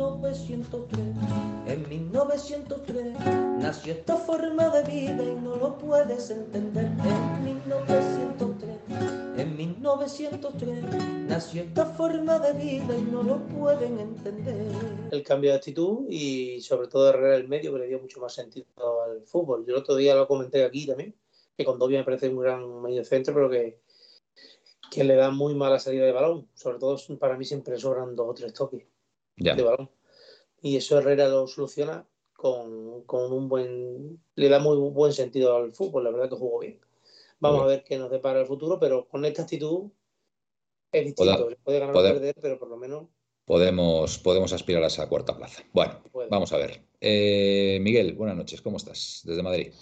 1903. En 1903 nació esta forma de vida y no lo puedes entender. En 1903, en 1903 nació esta forma de vida y no lo pueden entender. El cambio de actitud y sobre todo Herrera el medio que le dio mucho más sentido al fútbol. Yo el otro día lo comenté aquí también que Condovia me parece un gran medio centro, pero que, que le da muy mala salida de balón. Sobre todo para mí siempre sobran dos o tres toques de balón. Y eso Herrera lo soluciona con, con, un buen... Le da muy buen sentido al fútbol, la verdad que jugó bien. Vamos a ver qué nos depara el futuro, pero con esta actitud es distinto. puede ganar o perder, pero por lo menos podemos, podemos aspirar a esa cuarta plaza. Bueno, vamos a ver. Eh, Miguel, buenas noches, ¿cómo estás? Desde Madrid.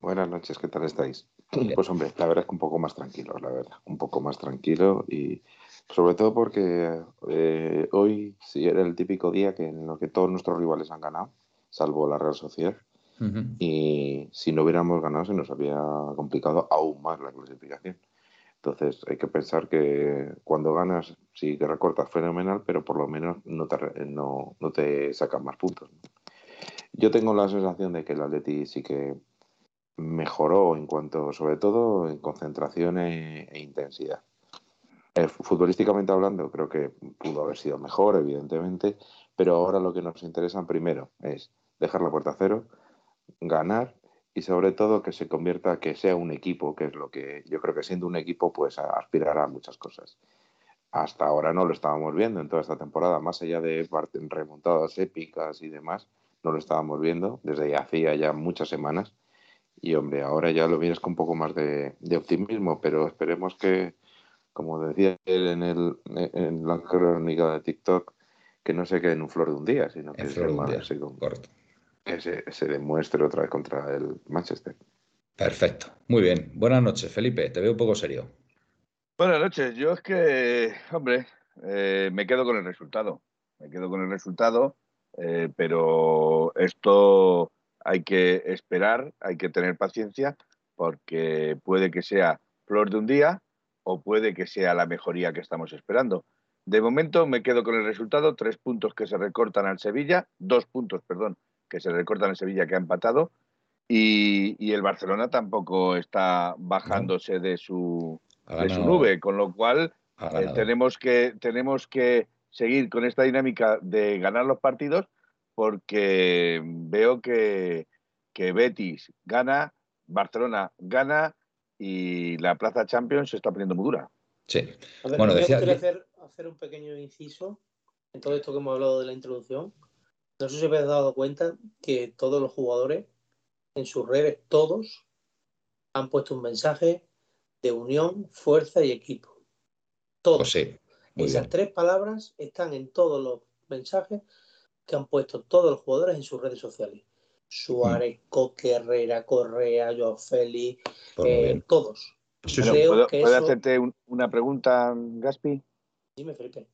Buenas noches, ¿qué tal estáis? Pues hombre, la verdad es que un poco más tranquilo, la verdad, un poco más tranquilo y sobre todo porque eh, hoy sí era el típico día que en lo que todos nuestros rivales han ganado, salvo la Real Sociedad, y si no hubiéramos ganado se nos había complicado aún más la clasificación. Entonces hay que pensar que cuando ganas sí que recortas fenomenal, pero por lo menos no te, no, no te sacan más puntos. Yo tengo la sensación de que el Atleti sí que mejoró en cuanto, sobre todo, en concentración e, e intensidad. Eh, futbolísticamente hablando, creo que pudo haber sido mejor, evidentemente, pero ahora lo que nos interesa primero es dejar la puerta cero, ganar y sobre todo que se convierta, que sea un equipo, que es lo que yo creo que siendo un equipo pues aspirará a muchas cosas. Hasta ahora no lo estábamos viendo en toda esta temporada, más allá de remontadas épicas y demás, no lo estábamos viendo desde hacía ya muchas semanas y hombre, ahora ya lo vienes con un poco más de, optimismo, pero esperemos que, como decía él en, el, en la crónica de TikTok, que no se quede en un flor de un día, sino que, se, se, demuestre otra vez contra el Manchester. Perfecto. Muy bien. Buenas noches, Felipe. Te veo un poco serio. Buenas noches. Yo es que, hombre, eh, me quedo con el resultado. Me quedo con el resultado, eh, pero esto hay que esperar, hay que tener paciencia, porque puede que sea flor de un día o puede que sea la mejoría que estamos esperando. De momento me quedo con el resultado, tres puntos que se recortan al Sevilla, dos puntos, perdón, que se recortan al Sevilla que ha empatado, y, el Barcelona tampoco está bajándose de su, de su nube, con lo cual eh, tenemos, que, tenemos que seguir con esta dinámica de ganar los partidos porque veo que, Betis gana, Barcelona gana y la Plaza Champions se está poniendo muy dura. Sí. bueno, decía... quiero hacer, hacer, un pequeño inciso en todo esto que hemos hablado de la introducción. No sé si habéis dado cuenta que todos los jugadores en sus redes, todos, han puesto un mensaje de unión, fuerza y equipo. Todos. Pues sí, Esas tres palabras están en todos los mensajes que han puesto todos los jugadores en sus redes sociales. Suárez, mm. Coque, Herrera, Correa, Joao Félix, pues eh, todos. ¿Puedo, hacerte una pregunta, Gaspi? Dime, Felipe.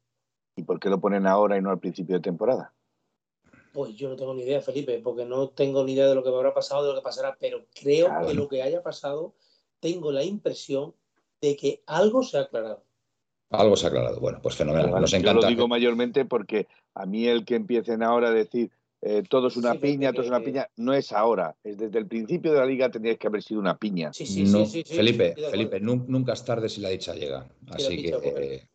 ¿Y por qué lo ponen ahora y no al principio de temporada? Pues yo no tengo ni idea, Felipe, porque no tengo ni idea de lo que habrá pasado, de lo que pasará, pero creo que lo que haya pasado, tengo la impresión de que algo se ha aclarado. Algo se ha aclarado. Bueno, pues fenomenal. Nos encanta. Yo lo digo mayormente porque a mí el que empiecen ahora a decir eh, todo es una piña, todo es una piña, no es ahora. Es desde el principio de la liga tendría que haber sido una piña. Sí, sí, sí, Felipe, Felipe, nunca es tarde si la dicha llega. Así que.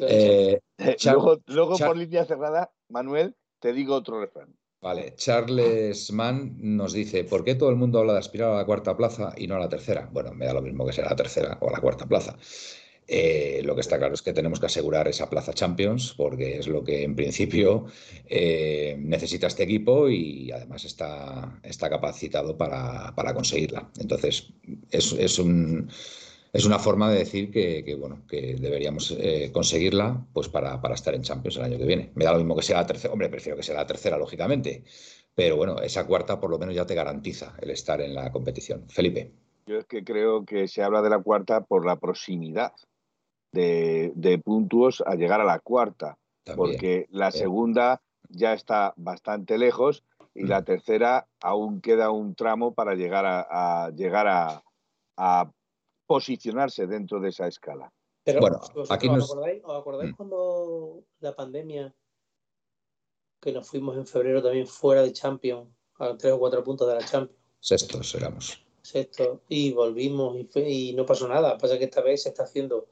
Eh, eh, luego, luego por línea cerrada, Manuel, te digo otro refrán. Vale, Charles Mann nos dice, ¿por qué todo el mundo habla de aspirar a la cuarta plaza y no a la tercera? Bueno, me da lo mismo que sea la tercera o la cuarta plaza. Eh, lo que está claro es que tenemos que asegurar esa plaza Champions porque es lo que en principio eh, necesita este equipo y además está, está capacitado para, conseguirla. Entonces, es, un, es una forma de decir que, bueno, que deberíamos eh, conseguirla pues para, estar en Champions el año que viene. Me da lo mismo que sea la tercera, hombre, prefiero que sea la tercera, lógicamente, pero bueno, esa cuarta por lo menos ya te garantiza el estar en la competición. Felipe. Yo es que creo que se habla de la cuarta por la proximidad de, de puntos a llegar a la cuarta, porque la segunda ya está bastante lejos y la mm. tercera aún queda un tramo para llegar a, llegar a, a posicionarse dentro de esa escala. Pero, bueno, aquí ¿os acordáis, ¿os acordáis mm. cuando la pandemia, que nos fuimos en febrero también fuera de Champions, a tres o cuatro puntos de la Champions? Sextos éramos. Sextos, y volvimos y, y no pasó nada. Pasa que esta vez se está haciendo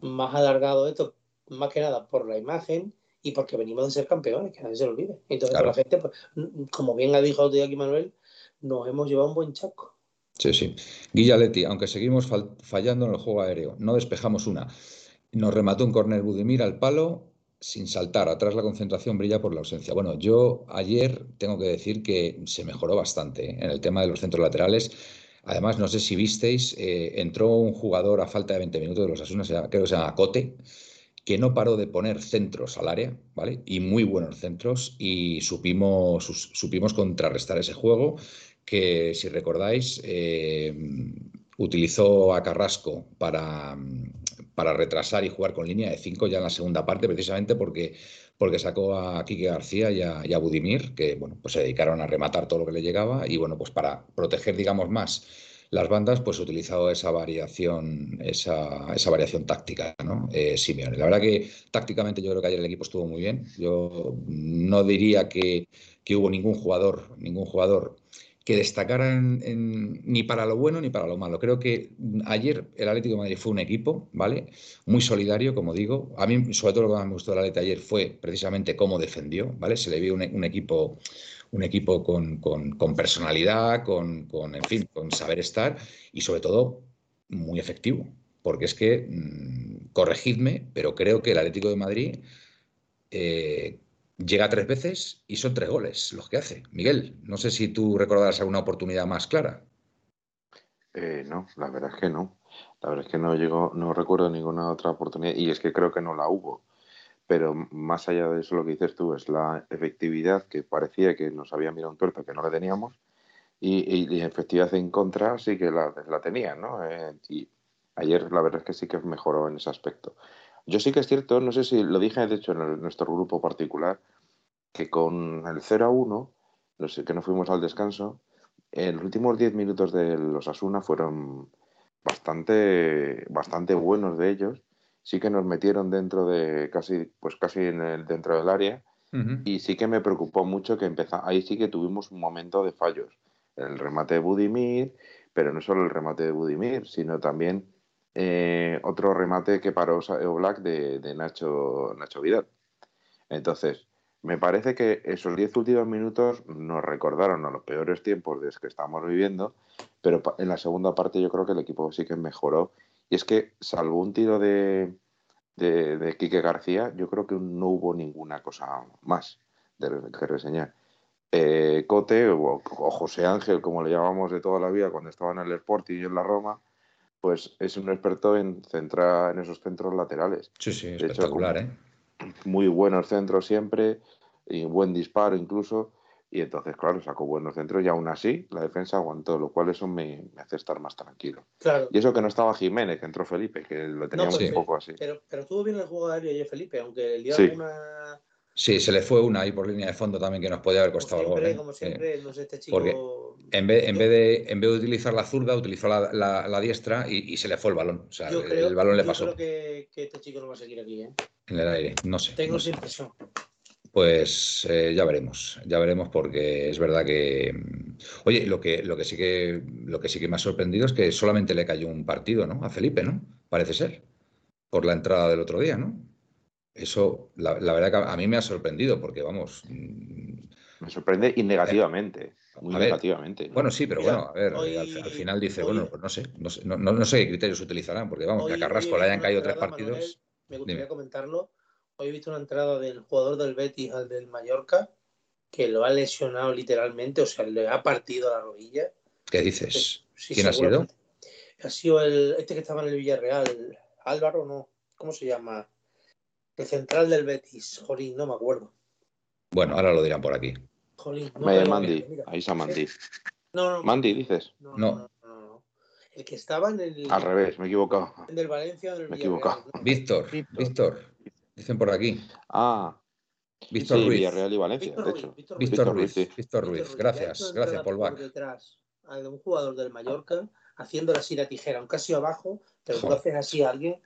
más alargado esto, más que nada por la imagen y porque venimos de ser campeones, que nadie se lo olvide. Entonces, la gente, pues, como bien ha dicho aquí Manuel, nos hemos llevado un buen chaco. Sí, sí. Guillaletti, aunque seguimos fallando en el juego aéreo, no despejamos una. Nos remató un corner Budimir al palo sin saltar. Atrás la concentración brilla por la ausencia. Bueno, yo ayer tengo que decir que se mejoró bastante ¿eh? en el tema de los centros laterales. Además, no sé si visteis, eh, entró un jugador a falta de 20 minutos de los Asunas, creo que se llama Cote, que no paró de poner centros al área, ¿vale? Y muy buenos centros, y supimos, supimos contrarrestar ese juego que, si recordáis, eh, utilizó a Carrasco para, para, retrasar y jugar con línea de 5 ya en la segunda parte, precisamente porque, porque sacó a Quique García y a, Budimir, que bueno, pues se dedicaron a rematar todo lo que le llegaba y bueno, pues para proteger, digamos, más las bandas, pues utilizado esa variación, esa, esa variación táctica, ¿no? Eh, Simeone. La verdad que tácticamente yo creo que ayer el equipo estuvo muy bien. Yo no diría que, que hubo ningún jugador, ningún jugador que destacaran ni para lo bueno ni para lo malo. Creo que ayer el Atlético de Madrid fue un equipo, ¿vale? Muy solidario, como digo. A mí, sobre todo, lo que más me gustó del Atlético ayer fue precisamente cómo defendió, ¿vale? Se le vio un, equipo, un equipo con, personalidad, con, en fin, con saber estar y, sobre todo, muy efectivo. Porque es que, mm, corregidme, pero creo que el Atlético de Madrid eh, llega tres veces y son tres goles los que hace. Miguel, no sé si tú recordarás alguna oportunidad más clara. Eh, no, la verdad es que no. La verdad es que no llegó, no recuerdo ninguna otra oportunidad y es que creo que no la hubo. Pero más allá de eso, lo que dices tú es la efectividad que parecía que nos había mirado un tuerto que no la teníamos y, y, efectividad en contra sí que la, la tenían, ¿no? Eh, y ayer la verdad es que sí que mejoró en ese aspecto. Yo sí que es cierto, no sé si lo dije de hecho en nuestro grupo particular, que con el 0 a 1, no sé, que no fuimos al descanso, en los últimos 10 minutos de los Asuna fueron bastante, bastante buenos de ellos. Sí que nos metieron dentro de casi, pues casi en el, dentro del área. Y sí que me preocupó mucho que empezó, ahí sí que tuvimos un momento de fallos. El remate de Budimir, pero no solo el remate de Budimir, sino también eh, otro remate que paró Black de, de, Nacho, Nacho Vidal. Entonces, me parece que esos diez últimos minutos nos recordaron a los peores tiempos de los que estamos viviendo, pero en la segunda parte yo creo que el equipo sí que mejoró. Y es que, salvo un tiro de, de, Quique García, yo creo que no hubo ninguna cosa más de, que reseñar. Eh, Cote o, o, José Ángel, como le llamamos de toda la vida cuando estaba en el Sporting y en la Roma, pues es un experto en centrar en esos centros laterales. Sí, sí, espectacular, ¿eh? Muy buenos centros siempre, y buen disparo incluso. Y entonces, claro, sacó buenos centros y aún así la defensa aguantó, lo cual eso me, hace estar más tranquilo. Claro. Y eso que no estaba Jiménez, que entró Felipe, que lo teníamos un poco así. Pero, pero estuvo bien el juego aéreo y Felipe, aunque el dio sí. alguna Sí, se le fue una ahí por línea de fondo también que nos podía haber costado algo. ¿eh? Como siempre, no sé, este chico... Porque en vez, en, vez de, en vez de utilizar la zurda, utilizó la, la, diestra y, se le fue el balón. O sea, el, balón le pasó. Yo creo que, que, este chico no va a seguir aquí. ¿eh? En el aire, no sé. Tengo esa impresión. Pues eh, ya veremos, ya veremos porque es verdad que, oye, lo que, lo que sí que lo que sí que me ha sorprendido es que solamente le cayó un partido, ¿no? A Felipe, ¿no? Parece ser, por la entrada del otro día, ¿no? Eso, la, verdad que a mí me ha sorprendido porque, vamos... Mm, me sorprende y negativamente. Muy negativamente. Bueno, sí, pero bueno, a ver, al, final dice, bueno, pues no sé, no sé, no, sé qué criterios utilizarán, porque vamos, que a Carrasco le hayan caído tres partidos. me gustaría comentarlo. Hoy he visto una entrada del jugador del Betis al del Mallorca que lo ha lesionado literalmente, o sea, le ha partido la rodilla. ¿Qué dices? ¿Quién ha sido? Ha sido el, este que estaba en el Villarreal, Álvaro, no, ¿cómo se llama? El central del Betis, Jolín, no me acuerdo. Bueno, ahora lo dirán por aquí. Jolín, no, Mandy, mira, ahí está Mandy. No, no, Mandy, dices. no, No. no, no, no. El que estaba en el, Al revés, me he equivocado. en el Valencia o en el Me he equivocado. no. Víctor, Víctor. Víctor, dicen por aquí. Ah, Víctor sí, Ruiz. Villarreal y Valencia, Víctor de Ruiz, hecho. Víctor Ruiz. Víctor Víctor Ruiz, sí. Víctor gracias, gracias, Paul por Bach. detrás a un jugador del Mallorca haciéndole así la tijera, aunque ha sido abajo, pero tú haces así a alguien.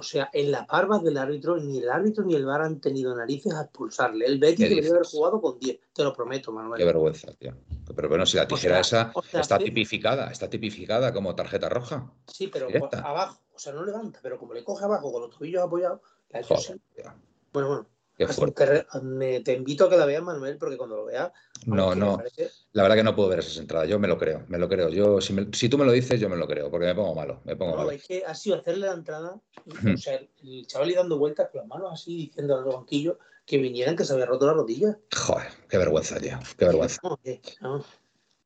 O sea, en la parva del árbitro, ni el árbitro ni el VAR han tenido narices a expulsarle. El Betis ¿Qué debería haber jugado con 10, te lo prometo, Manuel. Qué vergüenza, tío. Pero bueno, si la tijera sea, esa o sea, está tipificada, está tipificada como tarjeta roja. Sí, pero Directa. abajo, o sea, no levanta, pero como le coge abajo con los tobillos apoyados, la Joder, tío. Bueno, bueno, Qué fuerte. te, re- me- te invito a que la veas, Manuel, porque cuando lo veas. No, no. parece- La verdad que no puedo ver esas entradas. Yo me lo creo, me lo creo. Yo, si, me- si tú me lo dices, yo me lo creo, porque me pongo malo, me pongo No, malo. es que ha sido hacerle la entrada, o sea, el chaval y dando vueltas con las manos así, diciendo a los banquillos que vinieran que se había roto la rodilla. Joder, qué vergüenza, tío. Qué vergüenza. No, que-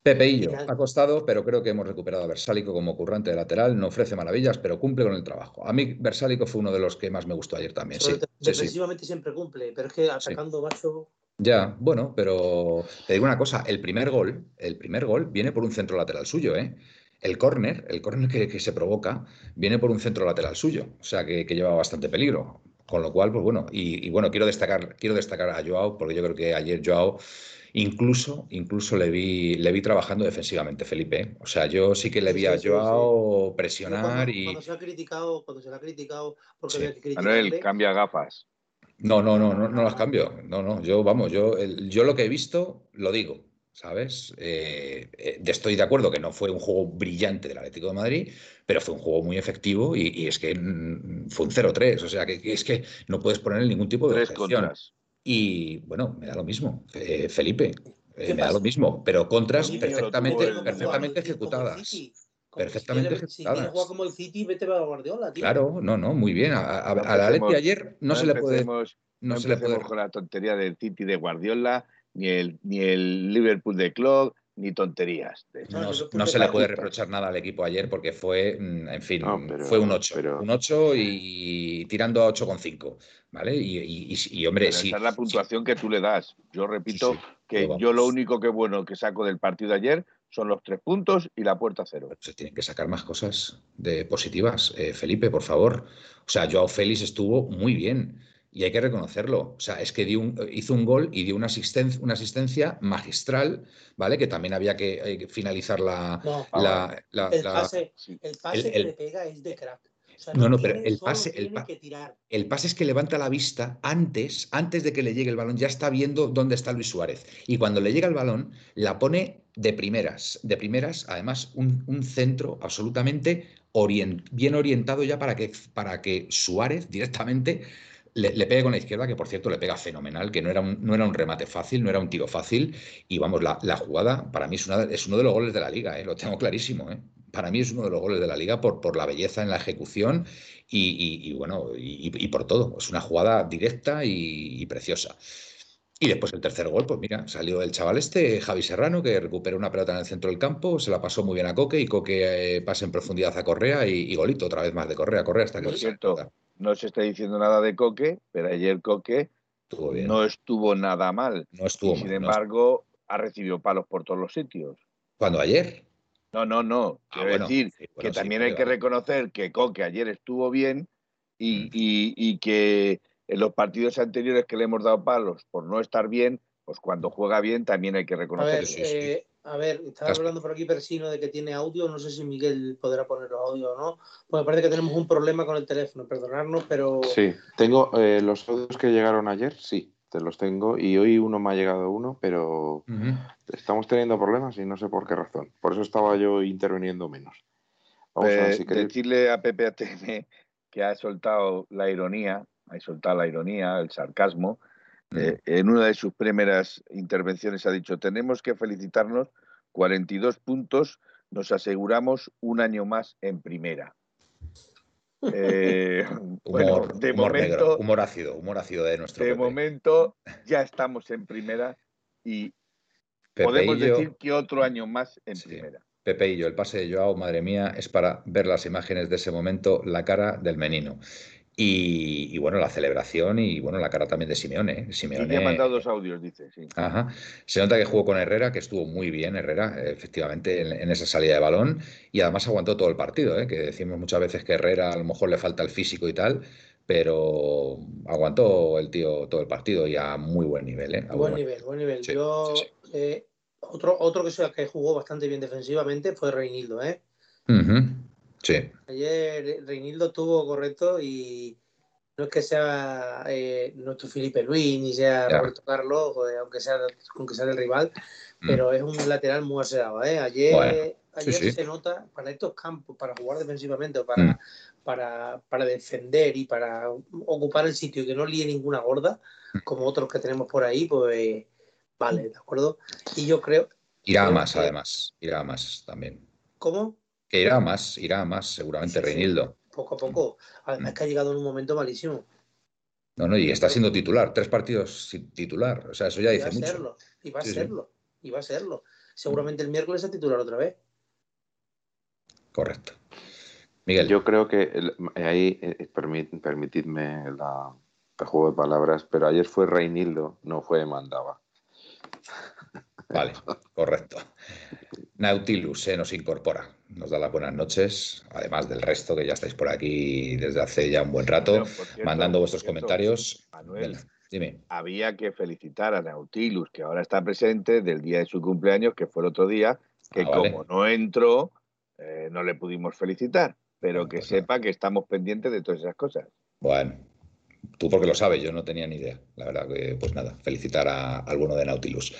no. Pepeillo, Final. ha costado, pero creo que hemos recuperado a Versálico como currante de lateral. No ofrece maravillas, pero cumple con el trabajo. A mí, Versálico fue uno de los que más me gustó ayer también. Sí, Sobre todo, sí, sí. defensivamente siempre cumple, pero es que atacando macho. Ya, bueno, pero te digo una cosa, el primer gol, el primer gol viene por un centro lateral suyo, ¿eh? El córner, el córner que, que se provoca, viene por un centro lateral suyo, o sea que, que lleva bastante peligro. Con lo cual, pues bueno, y, y bueno, quiero destacar, quiero destacar a Joao, porque yo creo que ayer Joao incluso, incluso le vi, le vi trabajando defensivamente, Felipe. ¿eh? O sea, yo sí que le Sí, vi a sí, sí, Joao Yo presionar Cuando, y. cuando se ha criticado, cuando se le ha criticado porque Sí. había que Manuel, criticarle, cambia gafas. No, no, no, no, no las cambio. No, no, yo, vamos, yo, el- yo lo que he visto, lo digo, ¿sabes? Eh, eh, estoy de acuerdo que no fue un juego brillante del Atlético de Madrid, pero fue un juego muy efectivo y, y es que mm, fue un 0-3, o sea, que, que es que no puedes poner ningún tipo de Tres objeción. contras. Y bueno, me da lo mismo, eh, Felipe, eh, ¿Qué me da lo mismo, pero contras perfectamente, perfectamente ejecutadas. Como Perfectamente si quiere- Si ejecutadas. quieres jugar como el City, vete para Guardiola, tío. Claro, no, no, muy bien. A, a, No a la empecemos- ayer no, se le puede, no no se le puede con la tontería del City de Guardiola, ni el, ni el Liverpool de Klopp, ni tonterías. No, No, se- le puede reprochar nada al equipo ayer porque fue, mm, en fin, No, pero- fue un 8. pero- Un 8 y tirando a 8,5. ¿Vale? Y, y- y- y, hombre, sí. esa es la sí, puntuación que tú le das. Yo repito sí, que yo lo único que bueno que saco del partido de ayer son los tres puntos y la puerta cero. se tienen que sacar más cosas de positivas. Eh, Felipe, por favor. O sea, Joao Félix estuvo muy bien y hay que reconocerlo. O sea, es que dio un- hizo un gol y dio una asistencia, una asistencia magistral, ¿vale? Que también había que eh, finalizar la. No, la- la- el pase, el pase el- que el- le pega es de crack. O sea, No, no, pero el pase- el tiene pa- que tirar. El pase es que levanta la vista antes, antes de que le llegue el balón, ya está viendo dónde está Luis Suárez. Y cuando le llega el balón, la pone de primeras. De primeras, además, un, un centro absolutamente bien orientado ya para que, para que Suárez directamente le, le pegue con la izquierda, que por cierto le pega fenomenal, que no era un, no era un remate fácil, no era un tiro fácil. Y vamos, la, la jugada para mí es, una, es uno de los goles de la liga, ¿eh? lo tengo clarísimo. ¿eh? Para mí es uno de los goles de la liga por, por la belleza en la ejecución y, y- y bueno, y, y por todo. Es una jugada directa y, preciosa. Y después el tercer gol, pues mira, salió el chaval este, Javi Serrano, que recuperó una pelota en el centro del campo, se la pasó muy bien a Coque y Coque eh, pasa en profundidad a Correa y, y golito otra vez más de Correa, Correa hasta que Por cierto. No se está diciendo nada de Coque, pero ayer Coque estuvo bien. no estuvo nada mal. No estuvo y sin mal, no embargo, ha recibido palos por todos los sitios. ¿Cuándo ayer? No, no, no. Ah, Quiero bueno, decir sí, bueno, que sí, también hay que reconocer que Coque ayer estuvo bien y, Mm. y- y que en los partidos anteriores que le hemos dado palos por no estar bien, pues cuando juega bien también hay que A ver, sí. eh, a ver, estaba hablando por aquí Persino de que tiene audio. No sé si Miguel podrá poner los audios o no. Pues me parece que tenemos un problema con el teléfono. Perdonarnos, pero. Sí, tengo eh, los audios que llegaron ayer, sí, te los tengo. Y hoy uno me ha llegado uno, pero Ujú. estamos teniendo problemas y no sé por qué razón. Por eso estaba yo interviniendo menos. Vamos a ver Eh, si queréis. decirle a Pepe ATM que ha soltado la ironía, ha soltado la ironía, el sarcasmo. Eh, en una de sus primeras intervenciones ha dicho, tenemos que felicitarnos, 42 puntos, nos aseguramos un año más en primera. Eh, bueno, Humor, de humor momento, negro, humor ácido, humor ácido de nuestro de momento ya estamos en primera y podemos decir que otro año más en Sí. primera. Pepe y yo, el pase de Joao, madre mía, es para ver las imágenes de ese momento, la cara del menino. Y, bueno, la celebración y bueno, la cara también de Simeone. ¿eh? Simeone me ha mandado dos audios, dice, sí. Ajá. Se nota que jugó con Herrera, que estuvo muy bien Herrera, efectivamente, en, esa salida de balón. Y además aguantó todo el partido, ¿eh? que decimos muchas veces que Herrera a lo mejor le falta el físico y tal, pero aguantó el tío todo el partido y a muy buen nivel. ¿eh? buen, nivel, buen nivel. Yo, eh, otro, otro que, que jugó bastante bien defensivamente fue Reinildo, ¿eh? Sí. Ayer Reinildo estuvo correcto y no es que sea eh, nuestro Felipe Luis ni sea Roberto Carlos, aunque sea, aunque sea el rival, mm. pero es un lateral muy aseado. ¿eh? Ayer, ayer se nota para estos campos, para jugar defensivamente o para, mm. para, para, defender y para ocupar el sitio y que no líe ninguna gorda, mm. como otros que tenemos por ahí, pues vale, ¿de acuerdo? Y yo creo. Irá más, además, irá más también. ¿Cómo? Irá más, irá más, seguramente Reinildo. Poco a poco. Además mm. que ha llegado en un momento malísimo. No, no, y está siendo titular, tres partidos sin titular. O sea, eso ya dice mucho. Serlo, y va a serlo, y va a serlo. Seguramente el miércoles a titular otra vez. Correcto. Miguel. Yo creo que ahí, eh, eh, permitidme la, el juego de palabras, pero ayer fue Reinildo, no fue Mandaba. Vale, correcto. Nautilus se nos incorpora, nos da las buenas noches, además del resto que ya estáis por aquí desde hace ya un buen rato, mandando vuestros comentarios. Manuel, dime. Había que felicitar a Nautilus, que ahora está presente del día de su cumpleaños, que fue el otro día, que ah, como no entró, eh, no le pudimos felicitar, pero que pues sepa que estamos pendientes de todas esas cosas. Bueno, Tú porque lo sabes, yo no tenía ni idea. La verdad que, pues nada, felicitar a, alguno de Nautilus.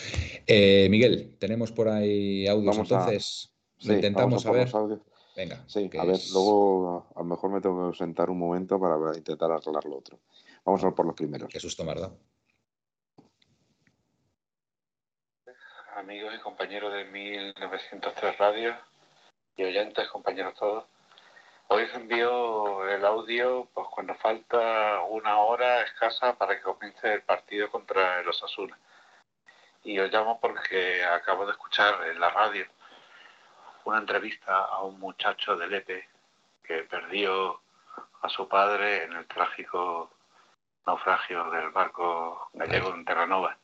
Eh, Miguel, tenemos por ahí audios, entonces intentamos a, ver. Venga. Sí, a ver, luego a lo mejor me tengo que sentar un momento para intentar arreglar lo otro. Vamos a ver por los primeros. Qué susto, ¿verdad? Amigos y compañeros de 1903 Radio y oyentes, compañeros todos. Hoy os envío el audio pues cuando falta una hora escasa para que comience el partido contra el Osasuna. Y os llamo porque acabo de escuchar en la radio una entrevista a un muchacho de Lepe que perdió a su padre en el trágico naufragio del barco gallego en Terranova.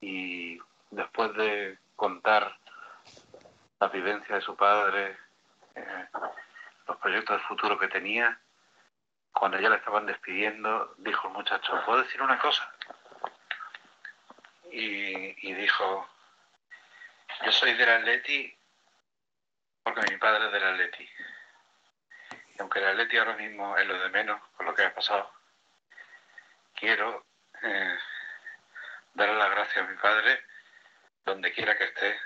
Y después de contar la vivencia de su padre, eh, los proyectos de futuro que tenía, cuando ya le estaban despidiendo, dijo el muchacho, ¿puedo decir una cosa? Y, dijo, yo soy del Atleti porque mi padre es del Atleti. Y aunque el Atleti ahora mismo es lo de menos por lo que ha pasado, quiero eh, darle las gracias a mi padre, donde quiera que esté,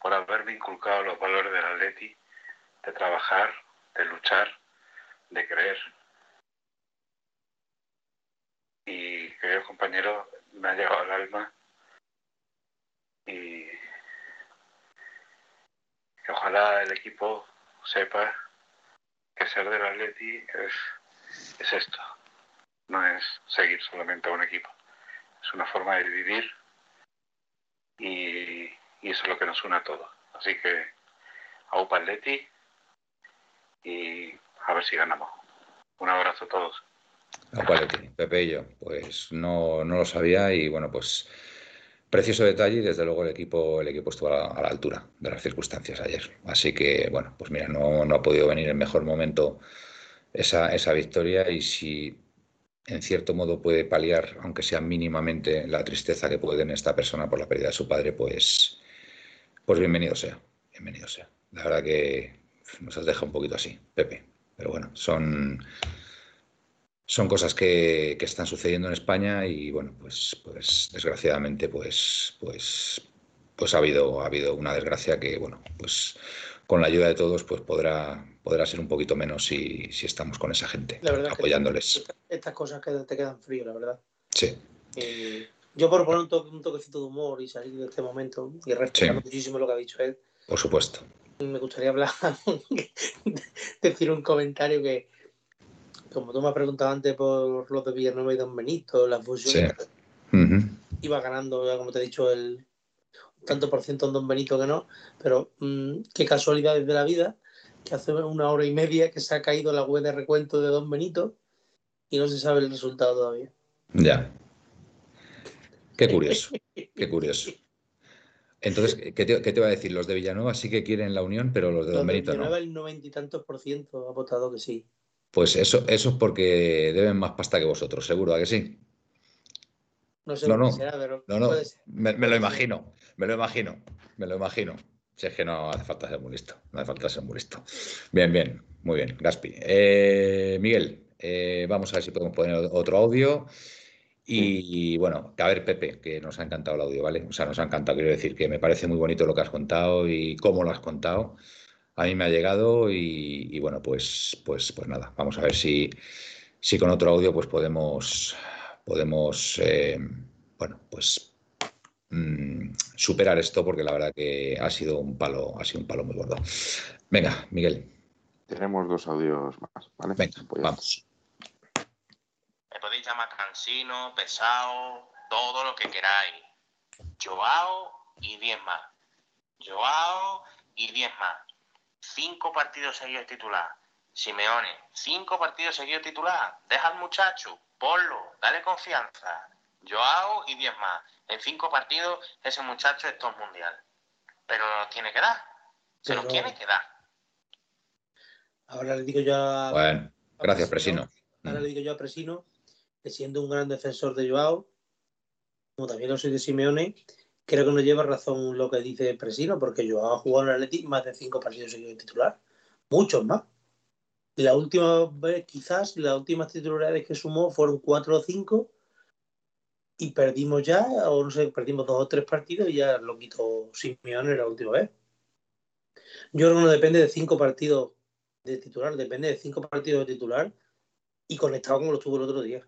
por haberme inculcado los valores del Atleti de trabajar, de luchar, de creer. Y queridos compañeros, me ha llegado al alma y que ojalá el equipo sepa que ser del Atleti es, es esto, no es seguir solamente a un equipo, es una forma de vivir y, y eso es lo que nos une a todos. Así que a Upa Atleti y a ver si ganamos. Un abrazo a todos. Pepe y yo, pues no, no, lo sabía y bueno, pues precioso detalle y desde luego el equipo, el equipo estuvo a la, altura de las circunstancias ayer. Así que bueno, pues mira, no, no ha podido venir en mejor momento esa, esa victoria y si en cierto modo puede paliar, aunque sea mínimamente, la tristeza que puede tener esta persona por la pérdida de su padre, pues, pues bienvenido sea, bienvenido sea. La verdad que nos dejado un poquito así, Pepe. Pero bueno, son, son cosas que, están sucediendo en España y bueno, pues, pues desgraciadamente pues, pues, pues ha habido, ha habido una desgracia que bueno, pues con la ayuda de todos pues podrá, podrá ser un poquito menos si, si estamos con esa gente, apoyándoles. estas cosas que te quedan frío, la verdad. Sí. Eh, yo por poner un, toquecito de humor y salir de este momento y respetar muchísimo lo que ha dicho él. Por supuesto me gustaría hablar, decir un comentario que, como tú me has preguntado antes por los de Villanueva y Don Benito, la fusión, iba ganando, como te he dicho, el tanto por ciento en Don Benito que no, pero mm, qué casualidades de la vida que hace una hora y media que se ha caído la web de recuento de Don Benito y no se sabe el resultado todavía. Ya. Qué curioso, qué curioso. Entonces, ¿qué te, ¿qué te, va a decir? Los de Villanueva sí que quieren la unión, pero los de Don Benito Villanueva el noventa y tantos por ciento ha votado que sí. Pues eso, eso es porque deben más pasta que vosotros, seguro, ¿a que sí? No sé no, no, será, pero no, no. Me, me, lo imagino, me lo imagino, me lo imagino. Si es que no hace falta ser muy listo, no hace falta ser muy listo. Bien, bien, muy bien, Gaspi. Eh, Miguel, eh, vamos a ver si podemos poner otro audio. Y, bueno, a ver, Pepe, que nos ha encantado el audio, ¿vale? O sea, nos ha encantado, quiero decir que me parece muy bonito lo que has contado y cómo lo has contado. A mí me ha llegado y, y bueno, pues, pues, pues nada, vamos a ver si, si con otro audio pues podemos, podemos eh, bueno, pues mmm, superar esto porque la verdad que ha sido un palo, ha sido un palo muy gordo. Venga, Miguel. Tenemos dos audios más, ¿vale? Venga, pues vamos podéis llamar cansino, pesado, todo lo que queráis. Joao y 10 más. Joao y 10 más. Cinco partidos seguidos titular. Simeone, cinco partidos seguidos titular. Deja al muchacho, ponlo, dale confianza. Joao y 10 más. En cinco partidos ese muchacho es todo mundial. Pero tiene que dar. Se lo tiene que dar. Ahora le digo yo a... Bueno, gracias, Presino. Ahora le digo yo a Presino que siendo un gran defensor de Joao, como también lo soy de Simeone, creo que no lleva razón lo que dice Presino, porque Joao ha jugado en el Atleti más de cinco partidos seguidos titular, muchos más. La última vez, quizás, las últimas titularidades que sumó fueron cuatro o cinco y perdimos ya, o no sé, perdimos dos o tres partidos y ya lo quitó Simeone la última vez. Yo creo que no depende de cinco partidos de titular, depende de cinco partidos de titular y conectado como lo estuvo el otro día.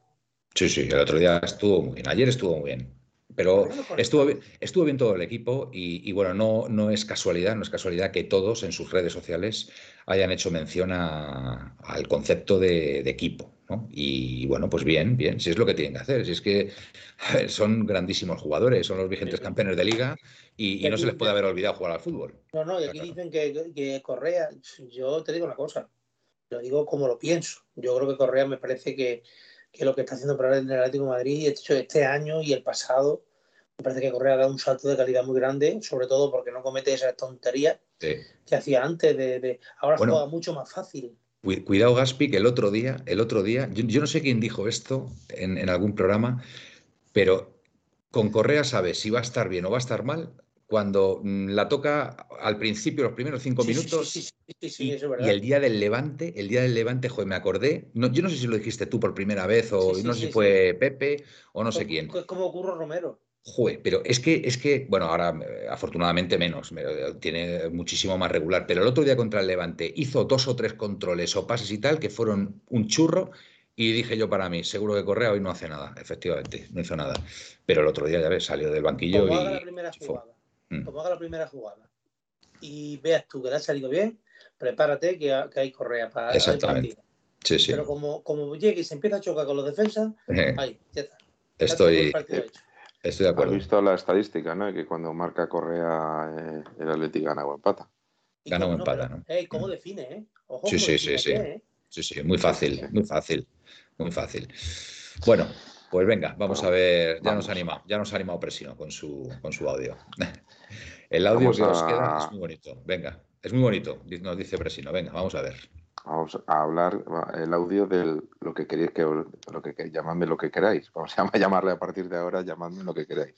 Sí, sí, el otro día estuvo muy bien, ayer estuvo muy bien. Pero estuvo bien, estuvo bien todo el equipo y, y, bueno, no, no es casualidad, no es casualidad que todos en sus redes sociales hayan hecho mención a, al concepto de, de equipo. ¿no? Y bueno, pues bien, bien, si es lo que tienen que hacer. Si es que son grandísimos jugadores, son los vigentes campeones de liga y, y no se les puede haber olvidado jugar al fútbol. No, no, y aquí dicen que, que Correa, yo te digo una cosa, lo digo como lo pienso. Yo creo que Correa me parece que que lo que está haciendo para el Atlético de Madrid hecho este año y el pasado. Me parece que Correa ha dado un salto de calidad muy grande, sobre todo porque no comete esas tonterías sí. que hacía antes. De, de... Ahora bueno, juega mucho más fácil. Cuidado, Gaspi, que el otro día, el otro día, yo, yo no sé quién dijo esto en, en, algún programa, pero con Correa sabes si va a estar bien o va a estar mal cuando mm, la toca al principio, los primeros cinco minutos, sí, sí, sí, eso es verdad. y el día del Levante, el día del Levante, joder, me acordé, no, yo no sé si lo dijiste tú por primera vez o no sé si fue Pepe o no sé quién. Es como Curro Romero. Joder, pero es que, es que, bueno, ahora eh, afortunadamente menos, me- tiene muchísimo más regular, pero el otro día contra el Levante hizo dos o tres controles o pases y tal que fueron un churro y dije yo para mí, seguro que Correa hoy no hace nada, efectivamente, no hizo nada. Pero el otro día, ya ves, salió del banquillo y la primera jugada. Como haga la primera jugada y veas tú que le ha salido bien, prepárate que, ha- que hay Correa para el partido. Sí, sí. Pero como, como llegue y se empieza a chocar con los defensas, Eh, ahí, ya está. Ya Estoy, partido hecho. estoy de Has acuerdo. visto la estadística, ¿no? Que cuando marca Correa eh, el Atlético gana o empata. Gana o empata, pero, ¿no? ey, ¿Cómo define, eh? Ojo, Sí, sí, define sí, sí. eh. Sí, sí, muy fácil, sí. muy fácil, muy fácil. Bueno, pues venga, vamos a ver, ya nos Vamos. animado, ya nos ha animado Presino con su, con su audio. El audio Vamos que os a- queda es muy bonito, venga, es muy bonito, nos dice Presino, venga, vamos a ver. Vamos a hablar el audio de lo que queréis que lo que, que llamadme lo que queráis. Vamos a llamarle a partir de ahora, llamadme lo que queráis.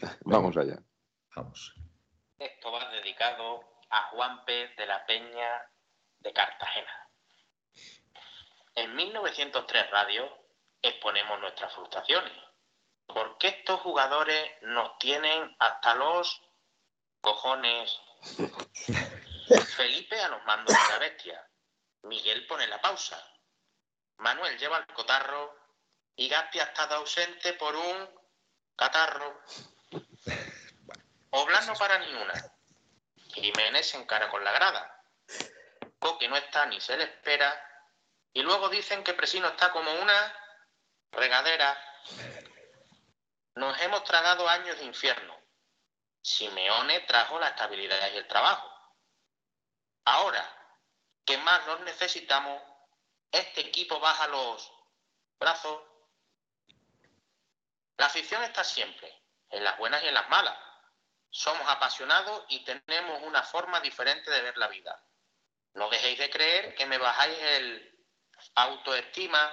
Vamos allá. Vamos. Esto va dedicado a Juan P. de la Peña de Cartagena. En 1903 Radio exponemos nuestras frustraciones. ¿Por qué estos jugadores nos tienen hasta los cojones? Felipe a los mandos de la bestia. Miguel pone la pausa. Manuel lleva el cotarro y Gatti ha estado ausente por un catarro. Oblas no para ni una. Jiménez se encara con la grada. Coque no está ni se le espera. Y luego dicen que Presino está como una regadera. Nos hemos tragado años de infierno. Simeone trajo la estabilidad y el trabajo. Ahora, ¿qué más nos necesitamos? Este equipo baja los brazos. La afición está siempre, en las buenas y en las malas. Somos apasionados y tenemos una forma diferente de ver la vida. No dejéis de creer que me bajáis el autoestima.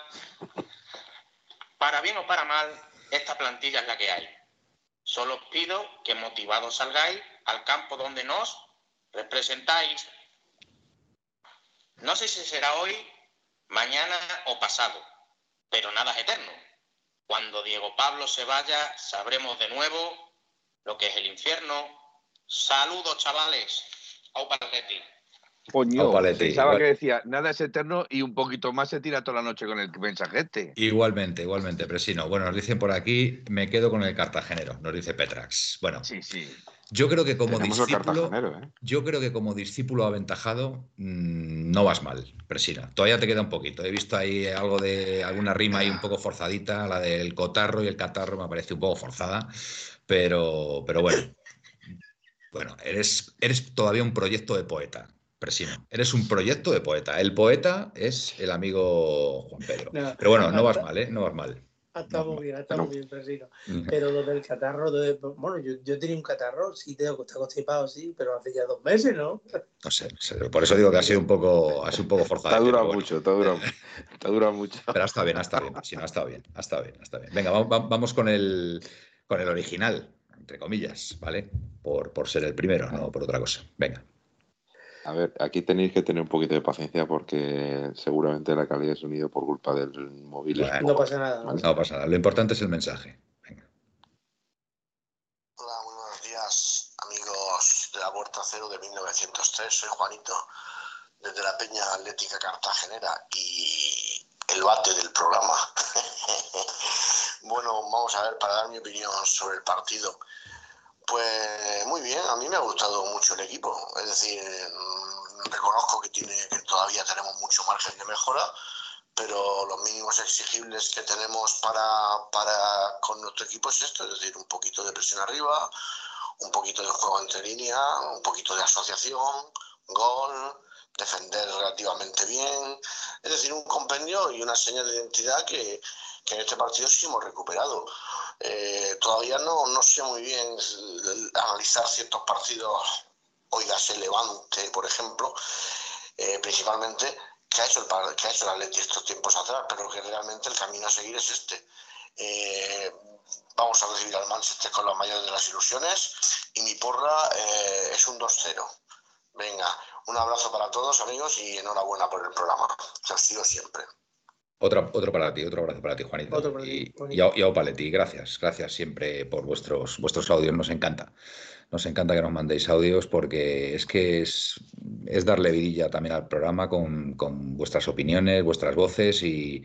Para bien o para mal, esta plantilla es la que hay. Solo os pido que motivados salgáis al campo donde nos representáis. No sé si será hoy, mañana o pasado, pero nada es eterno. Cuando Diego Pablo se vaya, sabremos de nuevo lo que es el infierno. Saludos, chavales. Au Paletti. Coño, Opaletti, pensaba igual. que decía, nada es eterno y un poquito más se tira toda la noche con el mensajete. Igualmente, igualmente, Presino. Bueno, nos dicen por aquí, me quedo con el cartagenero, nos dice Petrax. Bueno, Sí, sí. yo creo que como Tenemos discípulo, ¿eh? yo creo que como discípulo aventajado mm, no vas mal, Presina. Todavía te queda un poquito. He visto ahí algo de alguna rima ahí un poco forzadita, la del cotarro y el catarro me parece un poco forzada, pero, pero bueno. Bueno, eres, eres todavía un proyecto de poeta, Presino. Eres un proyecto de poeta. El poeta es el amigo Juan Pedro. No, Pero bueno, no vas mal, ¿eh? No vas mal. Está muy bien, está muy bien, Fresino. Pero lo del catarro, de- bueno, yo, yo tenía un catarro, sí, tengo que estar constipado, sí, pero hace ya dos meses, ¿no? No sé, no sé, por eso digo que ha sido un poco, ha sido un poco Te forzado. ha durado mucho, te ha durado, te ha durado mucho. Pero está bien, está bien, sí, no, está bien, está bien, está bien. Venga, vamos, va- vamos con el con el original, entre comillas, ¿vale? Por, por ser el primero, no por otra cosa. Venga. A ver, aquí tenéis que tener un poquito de paciencia porque seguramente la calidad de sonido por culpa del móvil Bueno. No pasa nada. ¿vale? No pasa nada. Lo importante es el mensaje. Venga. Hola, muy buenos días, amigos de la Puerta Cero de 1903. Soy Juanito, desde la Peña Atlética Cartagenera y el bate del programa. bueno, vamos a ver, para dar mi opinión sobre el partido. Pues muy bien, a mí me ha gustado mucho el equipo. Es decir, mm, reconozco que, tiene, que todavía tenemos mucho margen de mejora, pero los mínimos exigibles que tenemos para, para con nuestro equipo es esto, es decir, un poquito de presión arriba, un poquito de juego entre línea, un poquito de asociación, gol, defender relativamente bien, es decir, un compendio y una señal de identidad que, que en este partido sí hemos recuperado. Eh, todavía no, no sé muy bien analizar ciertos partidos, oígase Levante, por ejemplo, eh, principalmente que ha hecho el que ha hecho el Atleti estos tiempos atrás, pero que realmente el camino a seguir es este. Eh, vamos a recibir al Manchester con la mayor de las ilusiones y mi porra es un 2-0. Venga, un abrazo para todos amigos y enhorabuena por el programa. Que os sigo siempre. Otra, otro para ti, otro abrazo para ti, Juanito. Otro para ti, y, y a Opaletti, gracias, gracias siempre por vuestros, vuestros audios, nos encanta. Nos encanta que nos mandéis audios porque es que es, es darle vidilla también al programa con, con vuestras opiniones, vuestras voces y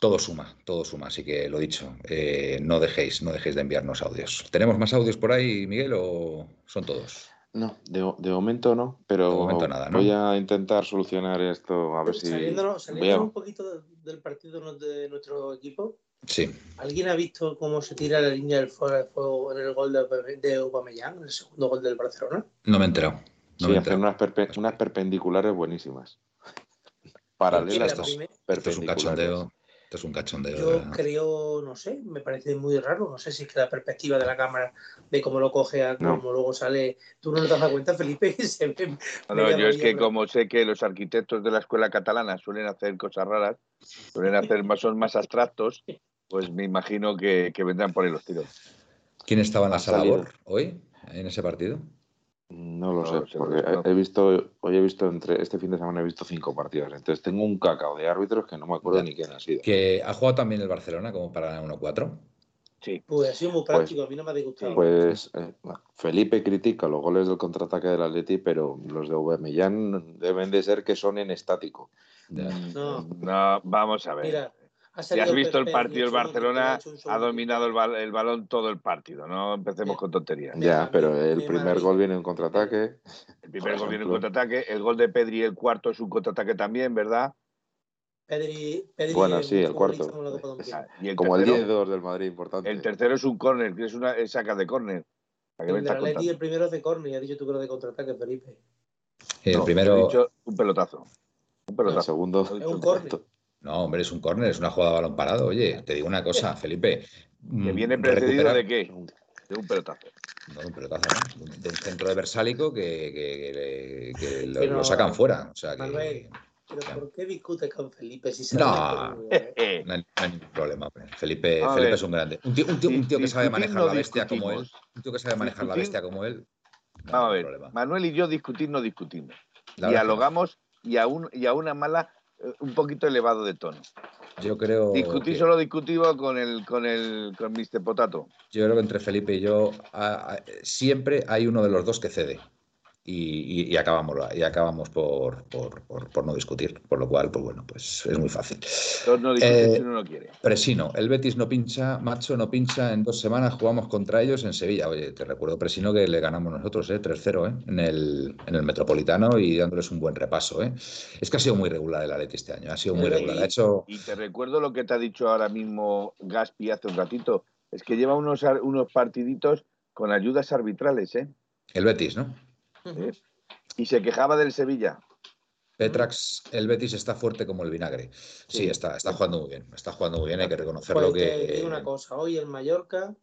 todo suma, todo suma. Así que lo dicho, eh, no dejéis, no dejéis de enviarnos audios. ¿Tenemos más audios por ahí, Miguel, o son todos? No, de, de momento no, pero De momento nada, ¿no? voy a intentar solucionar esto a ver si Saliéndonos, saliéndonos a- un poquito de- del partido de nuestro equipo, Sí. ¿alguien ha visto cómo se tira la línea del fuego en el gol de, de Aubameyang, en el segundo gol del Barcelona? No me he enterado. No sí, me hacen unas, perpe- unas perpendiculares buenísimas. Paralelas, Esto es un cachondeo. Esto es un cachondeo. de Yo verdad. creo, no sé, me parece muy raro. No sé si es que la perspectiva de la cámara, de cómo lo coge a No. cómo luego sale. ¿Tú no te das cuenta, Felipe? que se ve No, yo es que como sé que los arquitectos de la escuela catalana suelen hacer cosas raras, suelen hacer más, son más abstractos, pues me imagino que, que vendrán por ahí los tiros. ¿Quién estaba en la sala hoy, en ese partido? No lo No sé, porque he he visto, hoy he visto entre este fin de semana he visto cinco partidos, entonces tengo un cacao de árbitros que no me acuerdo Ya. ni quién ha sido. Que ha jugado también el Barcelona como para ganar 1-4. Sí. Pues ha sido muy práctico, a mí no me ha disgustado. Pues eh, Felipe critica los goles del contraataque del Atleti, pero los de Aubameyang deben de ser que son en estático. No. No, vamos a ver. Mira, si has visto el partido, el Barcelona ha segundo. dominado el, bal- el balón todo el partido. No empecemos con tonterías. Ya, pero el primer gol viene en contraataque. El primer gol viene en contraataque. El gol de Pedri, el cuarto, es un contraataque también, ¿verdad? Pedri, Pedri Bueno, sí, el cuarto. Ah, Y el Como el tercero, 10-2 del Madrid, importante. el tercero es un córner, que es una es saca de córner. ¿Para qué me El el primero es de córner, y has dicho tú que era de contraataque, Felipe. El No, he primero. dicho un pelotazo. Un El pelotazo. segundo. He Es un córner. No, hombre, es un córner, es una jugada de balón parado. Oye, te digo una cosa, Felipe. Que mm, viene precedido recuperar- de qué? De un pelotazo. No, un pelotazo, ¿no? De un- De centro de Versálico que, que- que- que lo, Pero, lo sacan fuera. O sea que Manuel, ¿pero por qué discutes con Felipe si se No. Eh, no hay, no hay ningún problema. hombre. Felipe, A Felipe ver. es un grande. Un tío, un tío- un tío que sabe manejar la bestia como él. Un tío que sabe manejar la bestia como él. No Vamos a ver, problema. Manuel y yo discutir no discutimos. Dialogamos y a, un, y a una mala un poquito elevado de tono. Yo creo. Discutir que- solo discutimos con el con el con Mr. Potato. Yo creo que entre Felipe y yo a- a- siempre hay uno de los dos que cede. Y, y- y acabamos, y acabamos por, por- por- por no discutir. Por lo cual, pues bueno, pues es muy fácil. Entonces no Eh, si uno no quiere. Presino, el Betis no pincha, Macho no pincha, en dos semanas jugamos contra ellos en Sevilla. Oye, te recuerdo, Presino, que le ganamos nosotros, ¿eh? 3-0 ¿eh? En, el, en el Metropolitano y dándoles un buen repaso. ¿eh? Es que ha sido muy regular el Atleti este año, ha sido muy Y- regular. Ha hecho, Y te recuerdo lo que te ha dicho ahora mismo Gaspi hace un ratito. Es que lleva unos, unos partiditos con ayudas arbitrales, ¿eh? el Betis, ¿no? ¿Eh? Y se quejaba del Sevilla. Petrax, el Betis está fuerte como el vinagre. Sí, Sí. está, está jugando muy bien, está jugando muy bien, hay que reconocerlo Pues que... digo una cosa, hoy el Mallorca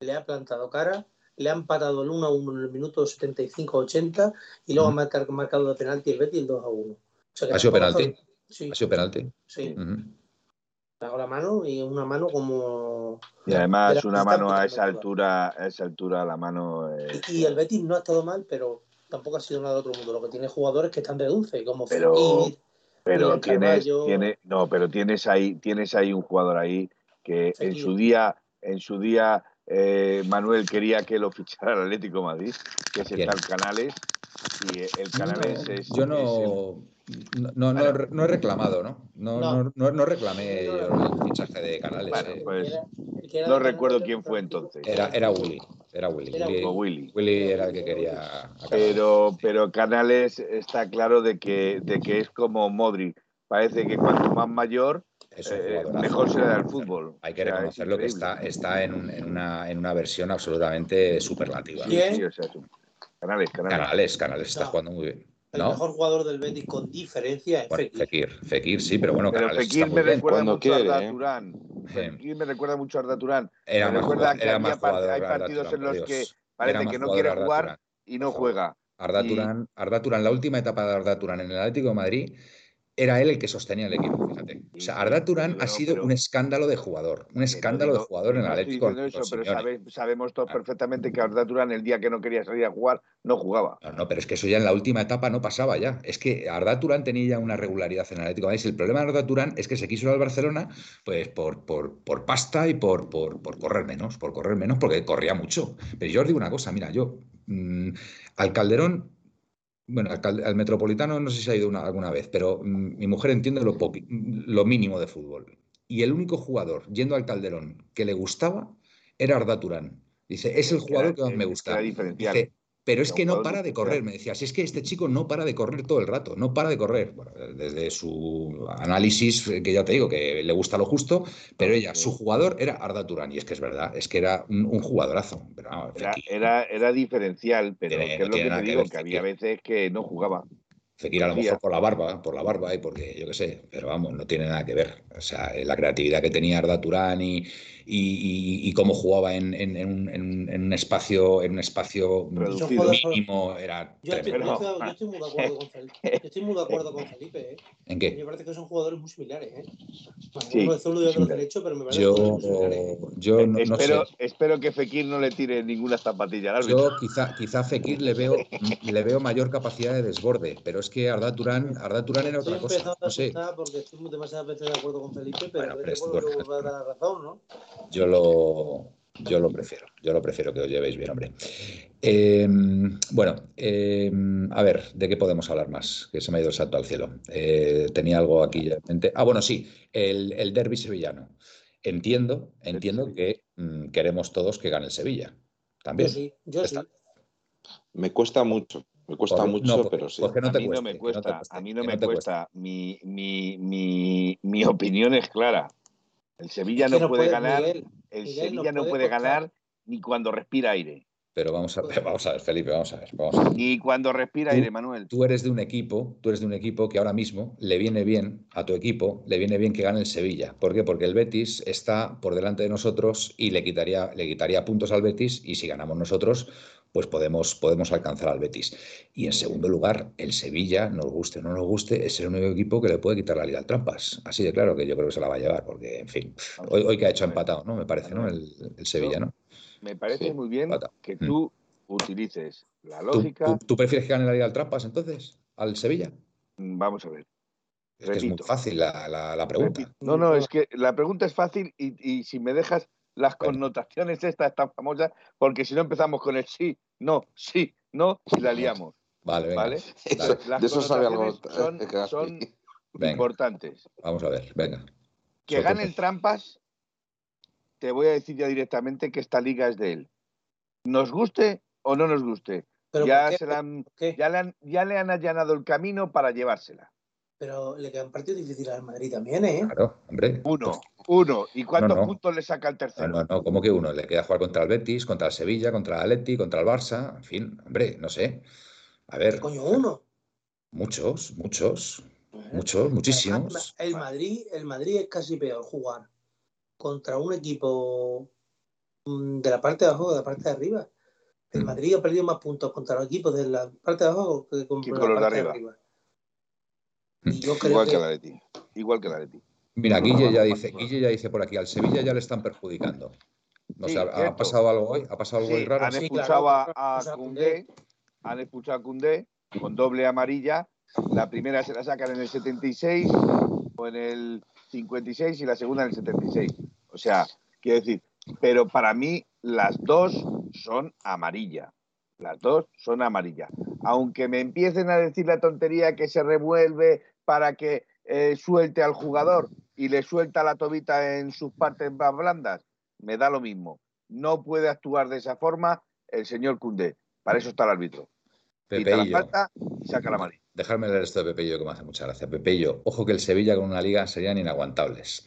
le ha plantado cara, le ha empatado el 1 a 1 en el minuto 75-80 y luego ha marcado de penalti el Betis el 2 a 1. O sea que ¿Ha sido penalti? Sí, Ha sido penalti. sí. Hago la mano y una mano como... Y además una mano a esa altura, a esa altura la mano eh, Y, y el Betis no ha estado mal, pero tampoco ha sido nada de otro mundo. Lo que tiene jugadores que están de dulce, como Pero- pero tienes, Carvalho. tiene, no, pero tienes ahí, tienes ahí un jugador ahí que en su día, en su día eh, Manuel quería que lo fichara el Atlético de Madrid, que es el Canales, y el Canales No, es yo es no, no, no, no he re- no he reclamado, ¿no? No, No. no, no, no reclamé yo el fichaje de Canales. Bueno, eh. pues, era- era no recuerdo quién fue entonces. Era, era Willy, era Willy. Era Willy, Willy. Willy era el que quería. Pero, pero Canales está claro de que, de que es como Modric. Parece que cuanto más mayor, eh, mejor se le da el fútbol. Hay que O sea, es reconocerlo que está, está en, un- en una, en una versión absolutamente superlativa. ¿Quién? sí, o sea, es un- Canales, Canales. Canales, Canales está jugando muy bien. El ¿No? mejor jugador del Betis con diferencia es Bueno, Fekir. Fekir, Fekir sí, pero bueno, Pero Canales Fekir está me muy bien. recuerda Cuando mucho a Arda ¿eh? Turán. Fekir me recuerda mucho a Arda Turán. Era me más recuerda jugador, que era había más jugador hay Arda partidos Turán, en los que parece que no quiere Arda jugar Turán, y no juega. Arda Y- Turán, Arda Turán, la última etapa de Arda Turán en el Atlético de Madrid, era él el que sostenía el equipo, fíjate. O sea, Arda Turán pero- ha sido pero- un escandalo de jugador, un escándalo digo- de jugador en el Atlético. eso, pero sabe- sabemos todos perfectamente que Arda Turán el día que no quería salir a jugar no jugaba. No, no, pero es que eso ya en la última etapa no pasaba ya. Es que Arda Turán tenía ya una regularidad en el Atlético Madrid. El problema de Arda Turán es que se quiso ir al Barcelona pues por, por, por pasta y por, por, por correr menos, por correr menos, porque corría mucho. Pero yo os digo una cosa, mira, yo mm, al Calderón, bueno, al, al Metropolitano no sé si ha ido una- alguna vez, pero mm, mi mujer entiende lo, lo mínimo de fútbol. Y el único jugador yendo al Calderón que le gustaba era Arda Turán. Dice, es el jugador que más me gusta. Dice, pero es que no para de correr, me decía, si es que este chico no para de correr todo el rato, no para de correr. Bueno, desde su análisis, eh, que ya te digo, que le gusta lo justo, pero ella, su jugador era Arda Turán, y es que es verdad, es que era un, un jugadorazo. Pero, Era, era, era diferencial, pero Tiene- que es lo que te que digo, ver, que había veces que no jugaba. Fekir a lo mejor por la barba, por la barba y porque yo qué sé, pero vamos, no tiene nada que ver. O sea, la creatividad que tenía Arda Turán y, y, y- y cómo jugaba en, en- en un, en espacio, en un espacio Reducido. mínimo era Yo estoy, yo estoy- yo estoy muy de acuerdo con Felipe. Yo estoy muy de acuerdo con Felipe, ¿eh? ¿En Me qué? parece que son jugadores muy similares, ¿eh? Bueno, Sí, uno de y otro similares. derecho, pero me parece que Yo, son muy similares. ¿eh? yo no, no sé. espero, que Fekir no le tire ninguna zapatilla al árbitro. Yo quizá, quizá a Fekir le veo, le veo mayor capacidad de desborde, pero es que Arda Turán, Arda Turán era otra cosa. No sé. asustar porque estoy muy- demasiadas veces de acuerdo con Felipe, pero Bueno, a pero veces esto, vuelvo bueno, vuelvo a dar la razón, ¿no? Yo lo, yo lo prefiero, yo lo prefiero que os llevéis bien, hombre. Eh, bueno, eh, a ver, ¿de qué podemos hablar más? Que se me ha ido el salto al cielo. Eh, tenía algo aquí ya en mente. Ah, bueno, sí, el, el derby sevillano. Entiendo, entiendo que mm, queremos todos que gane el Sevilla. También. Yo sí, yo Está. sí. Me cuesta mucho, me cuesta Por- mucho, no, pero sí. porque no a mí cueste, no me no cuesta, cueste, a mí no me cuesta. Mi, mi, mi, mi opinión es clara. El Sevilla Es que no puede ganar, Miguel, el Miguel, Sevilla no puede ganar ni cuando respira aire. Pero vamos a, vamos a ver, Felipe, vamos a ver. Vamos a ver. Y cuando respira Tú- aire, Manuel. Tú eres de un equipo, tú eres de un equipo que ahora mismo le viene bien a tu equipo, le viene bien que gane el Sevilla. ¿Por qué? Porque el Betis está por delante de nosotros y le quitaría, le quitaría puntos al Betis y si ganamos nosotros, pues podemos, podemos alcanzar al Betis. Y en segundo lugar, el Sevilla, nos guste o no nos guste, es el único equipo que le puede quitar la liga al Trampas. Así de claro que yo creo que se la va a llevar, porque, en fin, hoy, hoy que ha hecho empatado, ¿no? Me parece, ¿no? El, el Sevilla, ¿no? Me parece Sí, muy bien pata. que Mm. tú utilices la ¿Tú, lógica. tú- tú prefieres que gane la liga al Trampas entonces? ¿Al Sevilla? Mm, Vamos a ver. Es que es muy fácil la, la- la pregunta. Repito. No, no, es que la pregunta es fácil y, y si me dejas las connotaciones estas tan famosas, porque si no empezamos con el sí, no, sí, no, y la liamos, Vale, venga. ¿vale? Eso- Las de eso sabe algo. son- eh, son Venga, Importantes. vamos a ver, venga. Que Suelta gane un el trampas, te voy a decir ya directamente que esta liga es de él. Nos guste o no nos guste, Pero, ya, se la han- ¿Por qué? ya, le han, ya le han allanado el camino para llevársela. Pero le quedan partidos difíciles al Madrid también, ¿eh? Claro, hombre. Uno, uno. ¿Y cuántos no. puntos le saca el No, tercero? no, no, ¿cómo que uno? Le queda jugar contra el Betis, contra el Sevilla, contra el Atleti, contra el Barça, en fin, hombre, no sé. A ver, Coño, uno. muchos, muchos, muchos, muchísimos. El Madrid, el Madrid es casi peor jugar contra un equipo mm, de la parte de abajo que de la parte de arriba. El Mm. Madrid ha perdido más puntos contra los equipos de la parte de abajo que con Que la parte de arriba. Yo creo Igual que que, el Atleti. Igual que el Atleti. Mira, Guille ya dice, Guille ya dice por aquí, al Sevilla ya le están perjudicando. No Sí, sé, ¿ha- ¿ha cierto. pasado algo hoy? ¿Ha pasado algo Sí, hoy raro? han Sí, expulsado claro, a, Koundé, han expulsado a Koundé con doble amarilla. La primera se la sacan en el 76 o en el 56 y la segunda en el 76. O sea, quiero decir, pero para mí las dos son amarilla. Las dos son amarilla. Aunque me empiecen a decir la tontería que se revuelve para que eh, suelte al jugador y le suelta la tobita en sus partes más blandas, me da lo mismo. No puede actuar de esa forma el señor Cundé. Para eso está el árbitro. Pita la falta y saca la amarilla. Dejarme leer esto de Pepeillo que me hace mucha gracia. Pepeillo, ojo que el Sevilla con una liga serían inaguantables.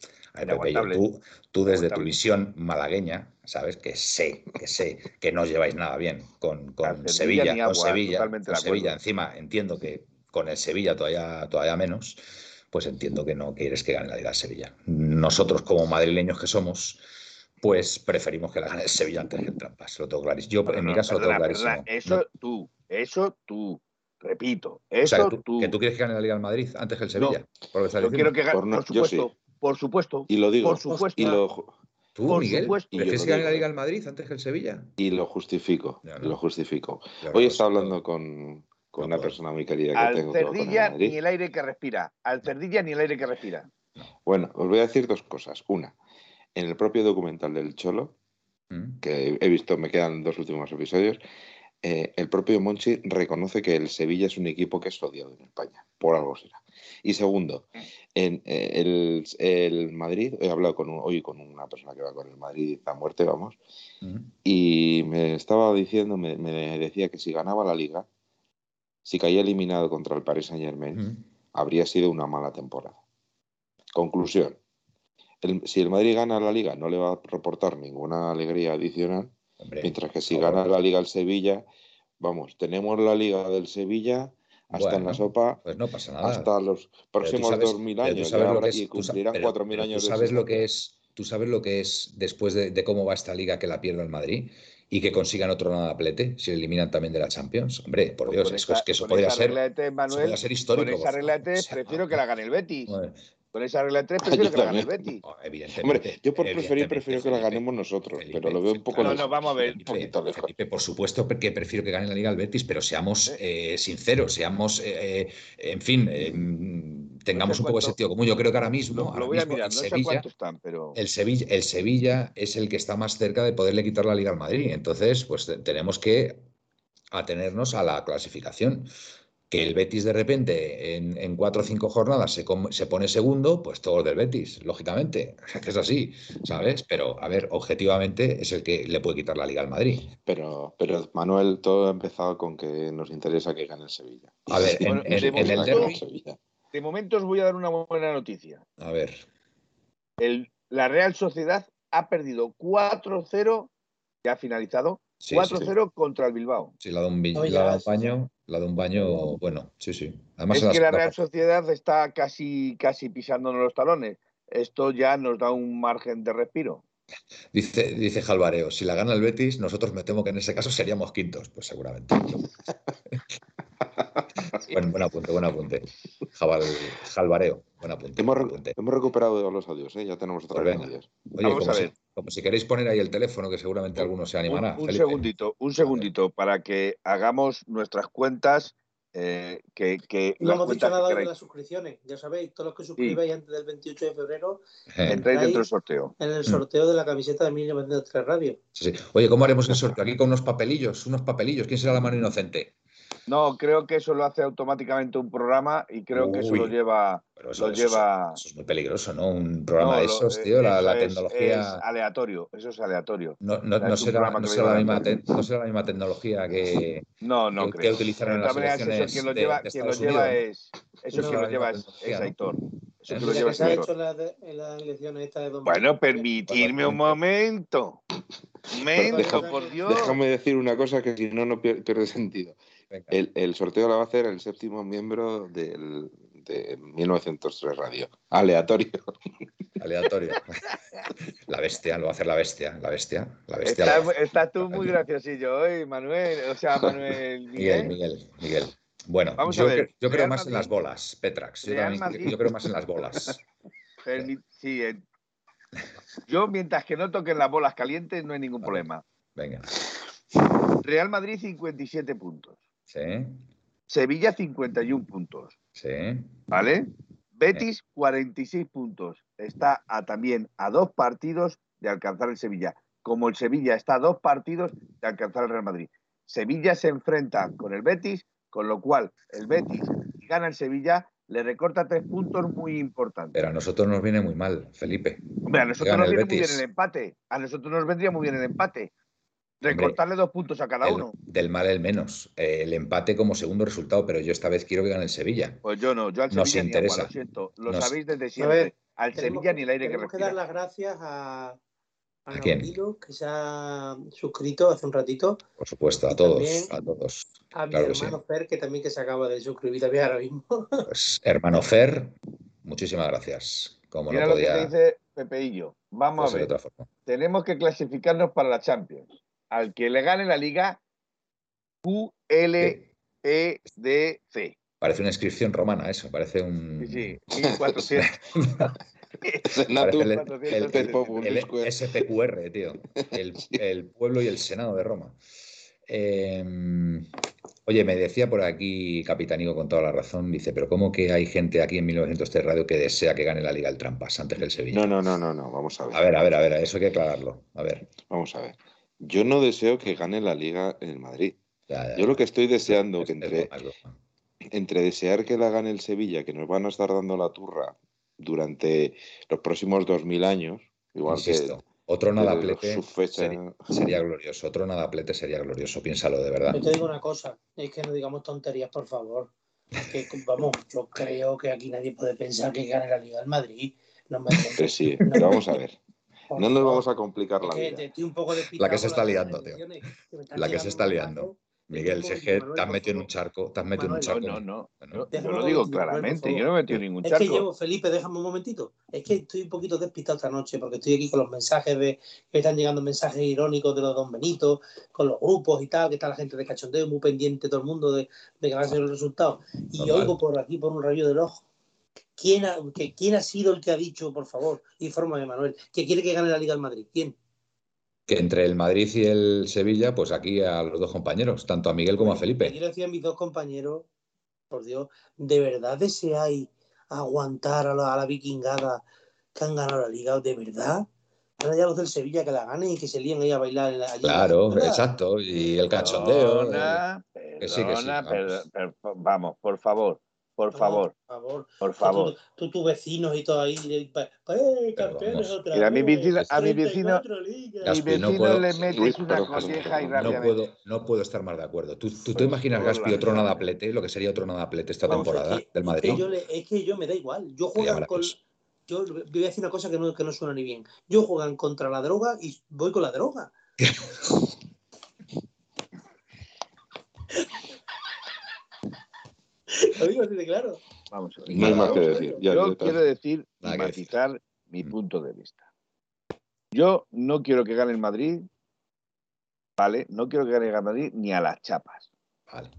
Tú, tú desde tu visión malagueña, sabes que sé, que sé que no os lleváis nada bien con, con Sevilla con Sevilla, con. Sevilla. Encima entiendo que con el Sevilla todavía, todavía menos, pues entiendo que no quieres que gane la liga Sevilla. Nosotros como madrileños que somos, pues preferimos que la gane el Sevilla antes que el Trampas. Lo tengo clarísimo. Yo No, en mi no, caso lo tengo perdona, clarísimo. perdona. Eso No- tú, eso tú. Repito, o eso sea, que tú, tú. que tú quieres que gane la Liga del Madrid antes que el Sevilla. por lo que estás Yo diciendo. quiero que gane, Por no- por yo supuesto, sí. Por supuesto, Y lo digo. por supuesto. Y lo, ¿Tú, por Miguel, supuesto. Y yo prefieres lo que gane la digo. Liga del Madrid antes que el Sevilla? y lo justifico. No, y no. Lo justifico. Hoy no, estaba no. hablando con, con No una persona muy querida que Al tengo con el cerdilla ni el aire que respira. Al cerdilla ni el aire que respira. Bueno, os voy a decir dos cosas. Una, en el propio documental del Cholo, Mm. que he visto, me quedan dos últimos episodios, eh, el propio Monchi reconoce que el Sevilla es un equipo que es odiado en España, por algo será. Y segundo, en eh, el, el Madrid, he hablado con un- hoy con una persona que va con el Madrid a muerte, vamos, y me estaba diciendo, me, me decía que si ganaba la liga, si caía eliminado contra el Paris Saint Germain, habría sido una mala temporada. Conclusión. El- si el Madrid gana la liga no le va a reportar ninguna alegría adicional, Hombre, mientras que si por gana la liga el Sevilla, vamos, tenemos la liga del Sevilla hasta en la sopa Pues no pasa nada. hasta los próximos sabes- 2.000 pero tú años sabes lo que es- y cumplirán pero- 4.000 pero años Tú de sabes lo que es, tú sabes lo que es después de, de cómo va esta liga que la pierda el Madrid y que consigan otro nadaplete si eliminan también de la Champions. Hombre, por Pues Dios, con es, esa- que- que eso podría ser, tres, eso Manuel, podría ser histórico. Con esa prefiero que la gane el Betis. bueno, Con esa regla de tres, prefiero Yo que la gane el. Betis. oh, evidentemente, Hombre, yo por preferir prefiero que la ganemos nosotros, Felipe, pero lo veo un poco No, lejos. no, vamos a ver. Un poquito lejos. Felipe, por supuesto que prefiero que gane la Liga el Betis, pero seamos eh, sinceros, seamos, eh, eh, en fin, eh, mm, tengamos sé un poco de sentido común. Yo creo que ahora mismo, Lo, voy a mismo mirar, el no sé Sevilla, cuántos están, pero. el Sevilla, el Sevilla es el que está más cerca de poderle quitar la Liga al Madrid. Entonces, pues te- tenemos que atenernos a la clasificación. Que el Betis de repente en, en cuatro o cinco jornadas se, pone segundo, pues todos del Betis, lógicamente. Que es así, ¿sabes? Pero, a ver, objetivamente es el que le puede quitar la Liga al Madrid. Pero, pero Manuel, todo ha empezado con que nos interesa que gane el Sevilla. A ver, en, en- de en el Sevilla. De momento os voy a dar una buena noticia. a ver, El- la Real Sociedad ha perdido 4-0, ya ha finalizado, Sí, 4-0 contra el Bilbao. Sí, la de un, No, la de un sí, baño, la de un baño, bueno, sí, sí. Además Es que la Real. Sociedad está casi, casi pisándonos los talones. Esto ya nos da un margen de respiro. Dice, dice Jalvareo, si la gana el Betis, nosotros me temo que en ese caso seríamos quintos, pues seguramente. Buen, buen apunte, buen apunte. Jabal, Jalvareo, buen apunte. Hemos, buen re- apunte. hemos recuperado los audios, ¿eh? ya tenemos otra Pues vez. Oye, Vamos a si, ver. Como si queréis poner ahí el teléfono, que seguramente alguno se animará. un segundito, un segundito, para que hagamos nuestras cuentas, eh, que, que No las hemos dicho que nada de las suscripciones. Ya sabéis, todos los que suscribáis antes del 28 de febrero Eh, Entráis dentro del sorteo. en Mm. el sorteo de la camiseta de 1903 Radio. sí, sí. Oye, ¿cómo haremos el sorteo? Aquí con unos papelillos, unos papelillos. ¿Quién será la mano inocente? No, creo que eso lo hace automáticamente un programa y creo que eso lo lleva. Pero eso, Lo eso es- lleva- eso es muy peligroso, ¿no? Un programa No, de esos, eh, tío, la, eso la es- tecnología. Es aleatorio, eso es aleatorio. No, no- es no un será, que la misma aleatorio. te- no será la misma tecnología que, No, no que- que utilizaron en De las elecciones quien lo de- lleva, de quien lo Estados lleva Unidos. es. Eso No, quien lo lleva es, es. Aitor. Eso quien lo lleva que es Aitor. hecho en las, de- en las elecciones estas de 2000. Bueno, permitidme un momento. Un momento, por Dios. Déjame decir una cosa que si no, no pier- pierde sentido. El, el sorteo lo va a hacer el séptimo miembro del, de 1903 Radio. Aleatorio. Aleatorio. La bestia, lo va a hacer la bestia. La bestia. La bestia. Estás, tú muy graciosillo hoy, Manuel. O sea, Manuel Miguel, Miguel. Miguel, Miguel. Bueno, Vamos yo, a ver, cre- yo creo Real más en las bolas, Petrax. Yo, también- creo más en las bolas. Permi- sí, eh. Yo, mientras que no toquen las bolas calientes, no hay ningún Vale. problema. Venga. Real Madrid, 57 puntos. Sí, Sevilla, 51 puntos. sí. ¿Vale? Betis, 46 puntos. Está a, también a dos partidos de alcanzar el Sevilla. Como el Sevilla está a dos partidos de alcanzar el Real Madrid. Sevilla se enfrenta con el Betis, con lo cual el Betis, si gana el Sevilla, le recorta tres puntos muy importantes. Pero a nosotros nos viene muy mal, Felipe. Hombre, a nosotros nos viene muy bien el empate. A nosotros nos vendría muy bien el empate. Recortarle dos puntos a cada El- uno. del mal el menos. Eh, el empate como segundo resultado, pero yo esta vez quiero que gane el Sevilla. Pues yo no, yo al Nos Sevilla ni agua, interesa. lo siento. Lo Nos- sabéis desde A siempre. ver, al Sevilla ni el aire que tenemos que respira. dar las gracias a, a, ¿A quién? Nautilo, que se ha suscrito hace un ratito, Por supuesto, a Y todos, a todos. a mi Claro que sí. hermano Fer, que también que se acaba de suscribir también ahora mismo. Pues, hermano Fer, muchísimas gracias. Como Mira no lo que podía te dice Pepeillo. Vamos a de ver. otra forma. Tenemos que clasificarnos para la Champions. Al que le gane la liga, QLEDC. Parece una inscripción romana eso, parece un... Sí, sí, 1400. Senatu, Parece el, el- 400, el- Populus el Square. SPQR, tío. El, el pueblo y el Senado de Roma. Eh, oye, me decía por aquí Capitánico con toda la razón, dice, pero ¿cómo que hay gente aquí en 1903 Radio que desea que gane la Liga el Trampas antes que el Sevilla? No, no, no, no, no. Vamos a ver. A ver, a ver, a ver, eso hay que aclararlo. A ver. Vamos a ver. Yo no deseo que gane la liga en el Madrid. ya, ya, Yo lo que estoy deseando Es- que entre, entre desear que la gane el Sevilla, que nos van a estar dando la turra durante los próximos 2000 años, igual Insisto, que otro nadaplete su fecha. sería, sería glorioso. Otro nadaplete sería glorioso. Piénsalo de verdad. Yo te digo una cosa, es que no digamos tonterías, por favor. Que, vamos, yo creo que aquí nadie puede pensar que gane la Liga del Madrid. No me Que sí, pero vamos a ver. No nos vamos a complicar la vida. La que se está liando, tío. La que se está liando. Miguel, si es que te has metido en un charco, te has metido en un charco. No, no, no. Yo, lo digo claramente. Yo no he metido ningún Es que charco. llevo, Felipe, déjame un momentito. Es que estoy un poquito despistado esta noche porque estoy aquí con los mensajes de que están llegando mensajes irónicos de los Don Benito, con los grupos y tal, que está la gente de cachondeo muy pendiente todo el mundo de, de que van a ser los resultados. Y oigo por aquí, por un rayo del ojo, ¿quién ha, que, ¿quién ha sido el que ha dicho, por favor, infórmame, Manuel, que quiere que gane la Liga del Madrid? ¿Quién? Que entre el Madrid y el Sevilla, pues aquí a los dos compañeros, tanto a Miguel como a Le Felipe. quiero decir a mis dos compañeros, por Dios, ¿de verdad deseáis aguantar a la, a la vikingada que han ganado la liga? ¿De verdad? Ahora ya los del Sevilla que la ganen y que se líen ahí a bailar en la, allí Claro, exacto. Y el cachondeo. Perdona, que sí, que sí, perdona, vamos. per- per- vamos, por favor, por No, favor, por favor. por favor. Tú, tus vecinos y todo ahí. ¡Eh, campeones otra Mira, a mi vez! vecino- a mi vecino- 34 ligas. Gaspi, Mi no vecino puedo- le metes Luis, una perdón, colleja y. No rápidamente. puedo, no puedo estar más de acuerdo. ¿Tú, tú te Por imaginas, Gaspi, otro Valenciano. nadaplete, lo que sería otro nadaplete esta Vamos, temporada es que, del es Madrid? que yo le- es que yo me da igual. Yo juegan con. Yo voy a decir una cosa que no, que no suena ni bien. Yo juegan contra la droga y voy con la droga. Lo digo así de claro. Vamos a ver. No hay más que decir. Ya, yo quiero decir Nada matizar mi Mm. punto de vista. Yo no quiero que gane el Madrid, ¿vale? No quiero que gane el Madrid ni a las chapas. Vale.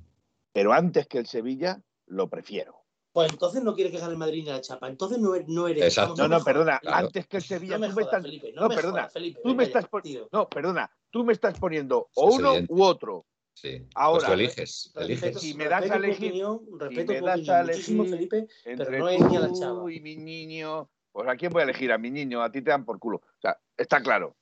Pero antes que el Sevilla, lo prefiero. Pues entonces no quiere que gane el Madrid ni la chapa. Entonces no, er- no eres. Exacto. No, no, perdona. Claro. Antes que el Sevilla, No me tú me jodas, estás. Felipe. No, no, me perdona. jodas, Felipe. Tú me estás pon-. No, perdona. Tú me estás poniendo o uno u otro. Sí. Ahora, pues tú eliges. Eliges. si me das a elegir- respeto me das a elegir Felipe. Entre no es ni a la tú chava. y mi niño. Pues a quién voy a elegir, a mi niño, a ti te dan por culo. O sea, está claro.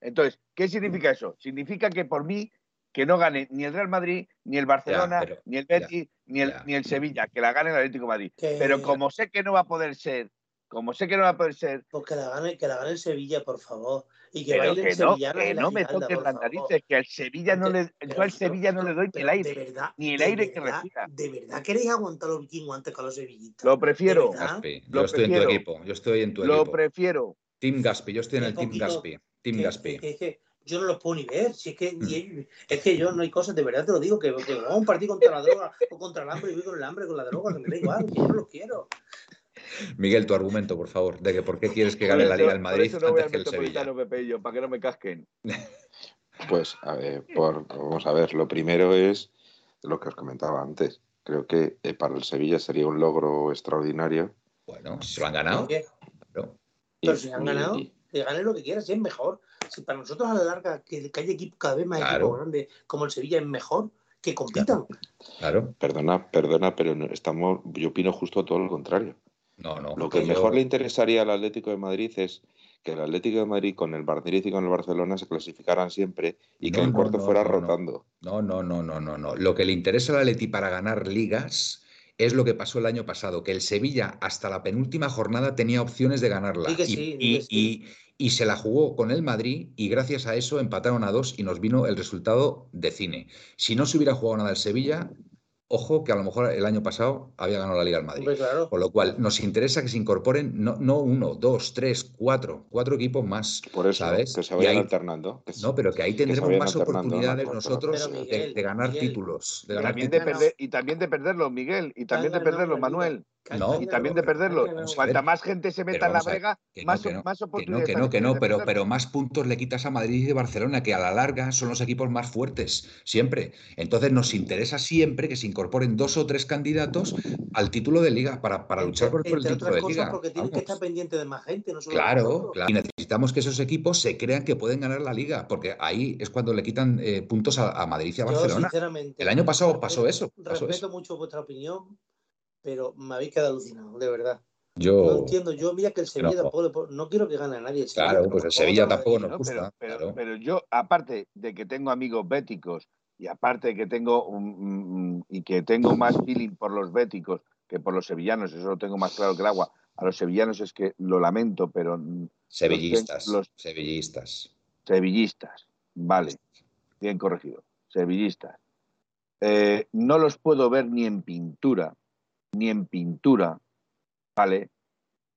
Entonces, ¿qué significa eso? Significa que por mí que no gane ni el Real Madrid, ni el Barcelona, pero- ni el Betis, ni, el, ya. ni el Sevilla, que la gane el Atlético de Madrid. Que- Pero como sé que no va a poder ser, como sé que no va a poder ser, Pues que la gane, que la gane el Sevilla, por favor. Y que pero bailen que no, que no me toques las narices, que al Sevilla no le, Pero- yo al Sevilla no le doy el De aire, verdad, ni el de aire que respira. ¿De verdad queréis aguantar los vikingos antes que a los sevillistas? Lo prefiero, Lo yo estoy en tu equipo. Yo estoy en tu lo equipo. prefiero. Team Gaspi, yo estoy en el Team Gaspi. Team Gaspi. que- yo no los puedo ni ver. Si es que, Mm. es que yo no hay cosas, de verdad te lo digo, que, que vamos a un partido contra la droga o contra el hambre y voy con el hambre, con la droga, que me da igual, que yo no los quiero. Miguel, tu argumento, por favor, de que por qué quieres que gane la Liga el por Madrid eso no voy antes que el Sevilla. Metropolitano, Pepe y yo, para que no me casquen. Pues, a ver, por- vamos a ver, lo primero es lo que os comentaba antes. Creo que eh, para el Sevilla sería un logro extraordinario. Bueno, si se lo han ganado. Pero si han ganado, que gane lo que quiera, si es mejor. Si para nosotros a la larga que, que haya equipo, cada vez más Claro. equipos grandes como el Sevilla es mejor, que compitan. Claro. perdona, perdona, pero estamos, yo opino justo todo lo contrario. No, no. Lo que mejor le interesaría al Atlético de Madrid es que el Atlético de Madrid con el Madrid y con el Barcelona se clasificaran siempre y que No, el no, cuarto no, fuera rotando. No, no, no, no, no, no. Lo que le interesa al Atleti para ganar ligas es lo que pasó el año pasado, que el Sevilla hasta la penúltima jornada tenía opciones de ganarla. Y, sí, di y- que sí. y- y se la jugó con el Madrid y gracias a eso empataron a dos y nos vino el resultado de cine. Si no se hubiera jugado nada el Sevilla, ojo que a lo mejor el año pasado había ganado la Liga al Madrid. Claro. Con lo cual, nos interesa que se incorporen no, no uno, dos, tres, cuatro, cuatro equipos más. Por eso, ¿sabes? que se vayan ahí- alternando. que No, pero que ahí tendremos más oportunidades nosotros de- ganar Miguel, títulos. De Y ganar también de, títulos. perder, y también de perderlo, Miguel. Y también de Que han ganado perderlo, la Liga. Manuel. Que- No, que Y también de perderlo. Que Cuanta más gente se meta en la ver, brega, que no, más, que no, más que no, oportunidades que no, que no, de pero, pero más puntos le quitas a Madrid y Barcelona, que a la larga son los equipos más fuertes, siempre. Entonces nos interesa siempre que se incorporen dos o tres candidatos al título de liga para, para luchar por, por el título de cosas, liga. porque tienen que estar pendientes de más gente, no solo Claro, nosotros. claro. Y necesitamos que esos equipos se crean que pueden ganar la liga, porque ahí es cuando le quitan eh, puntos a, a Madrid y a Yo, Barcelona. sinceramente, El año pasado respeto- pasó eso, pasó respeto eso. mucho vuestra opinión, pero me habéis quedado alucinado, de verdad. No Yo, entiendo. Yo, mira que el Sevilla no. tampoco no quiero que gane a nadie. El Sevilla, claro, pues el Sevilla tampoco nos ¿no? gusta. Pero, pero, claro. pero yo, aparte de que tengo amigos béticos y aparte de que tengo un- y que tengo más feeling por los béticos que por los sevillanos, eso lo tengo más claro que el agua. A los sevillanos es que lo lamento, pero Sevillistas, los- sevillistas. sevillistas, vale, bien corregido, sevillistas. Eh, no los puedo ver ni en pintura, ni en pintura, ¿vale?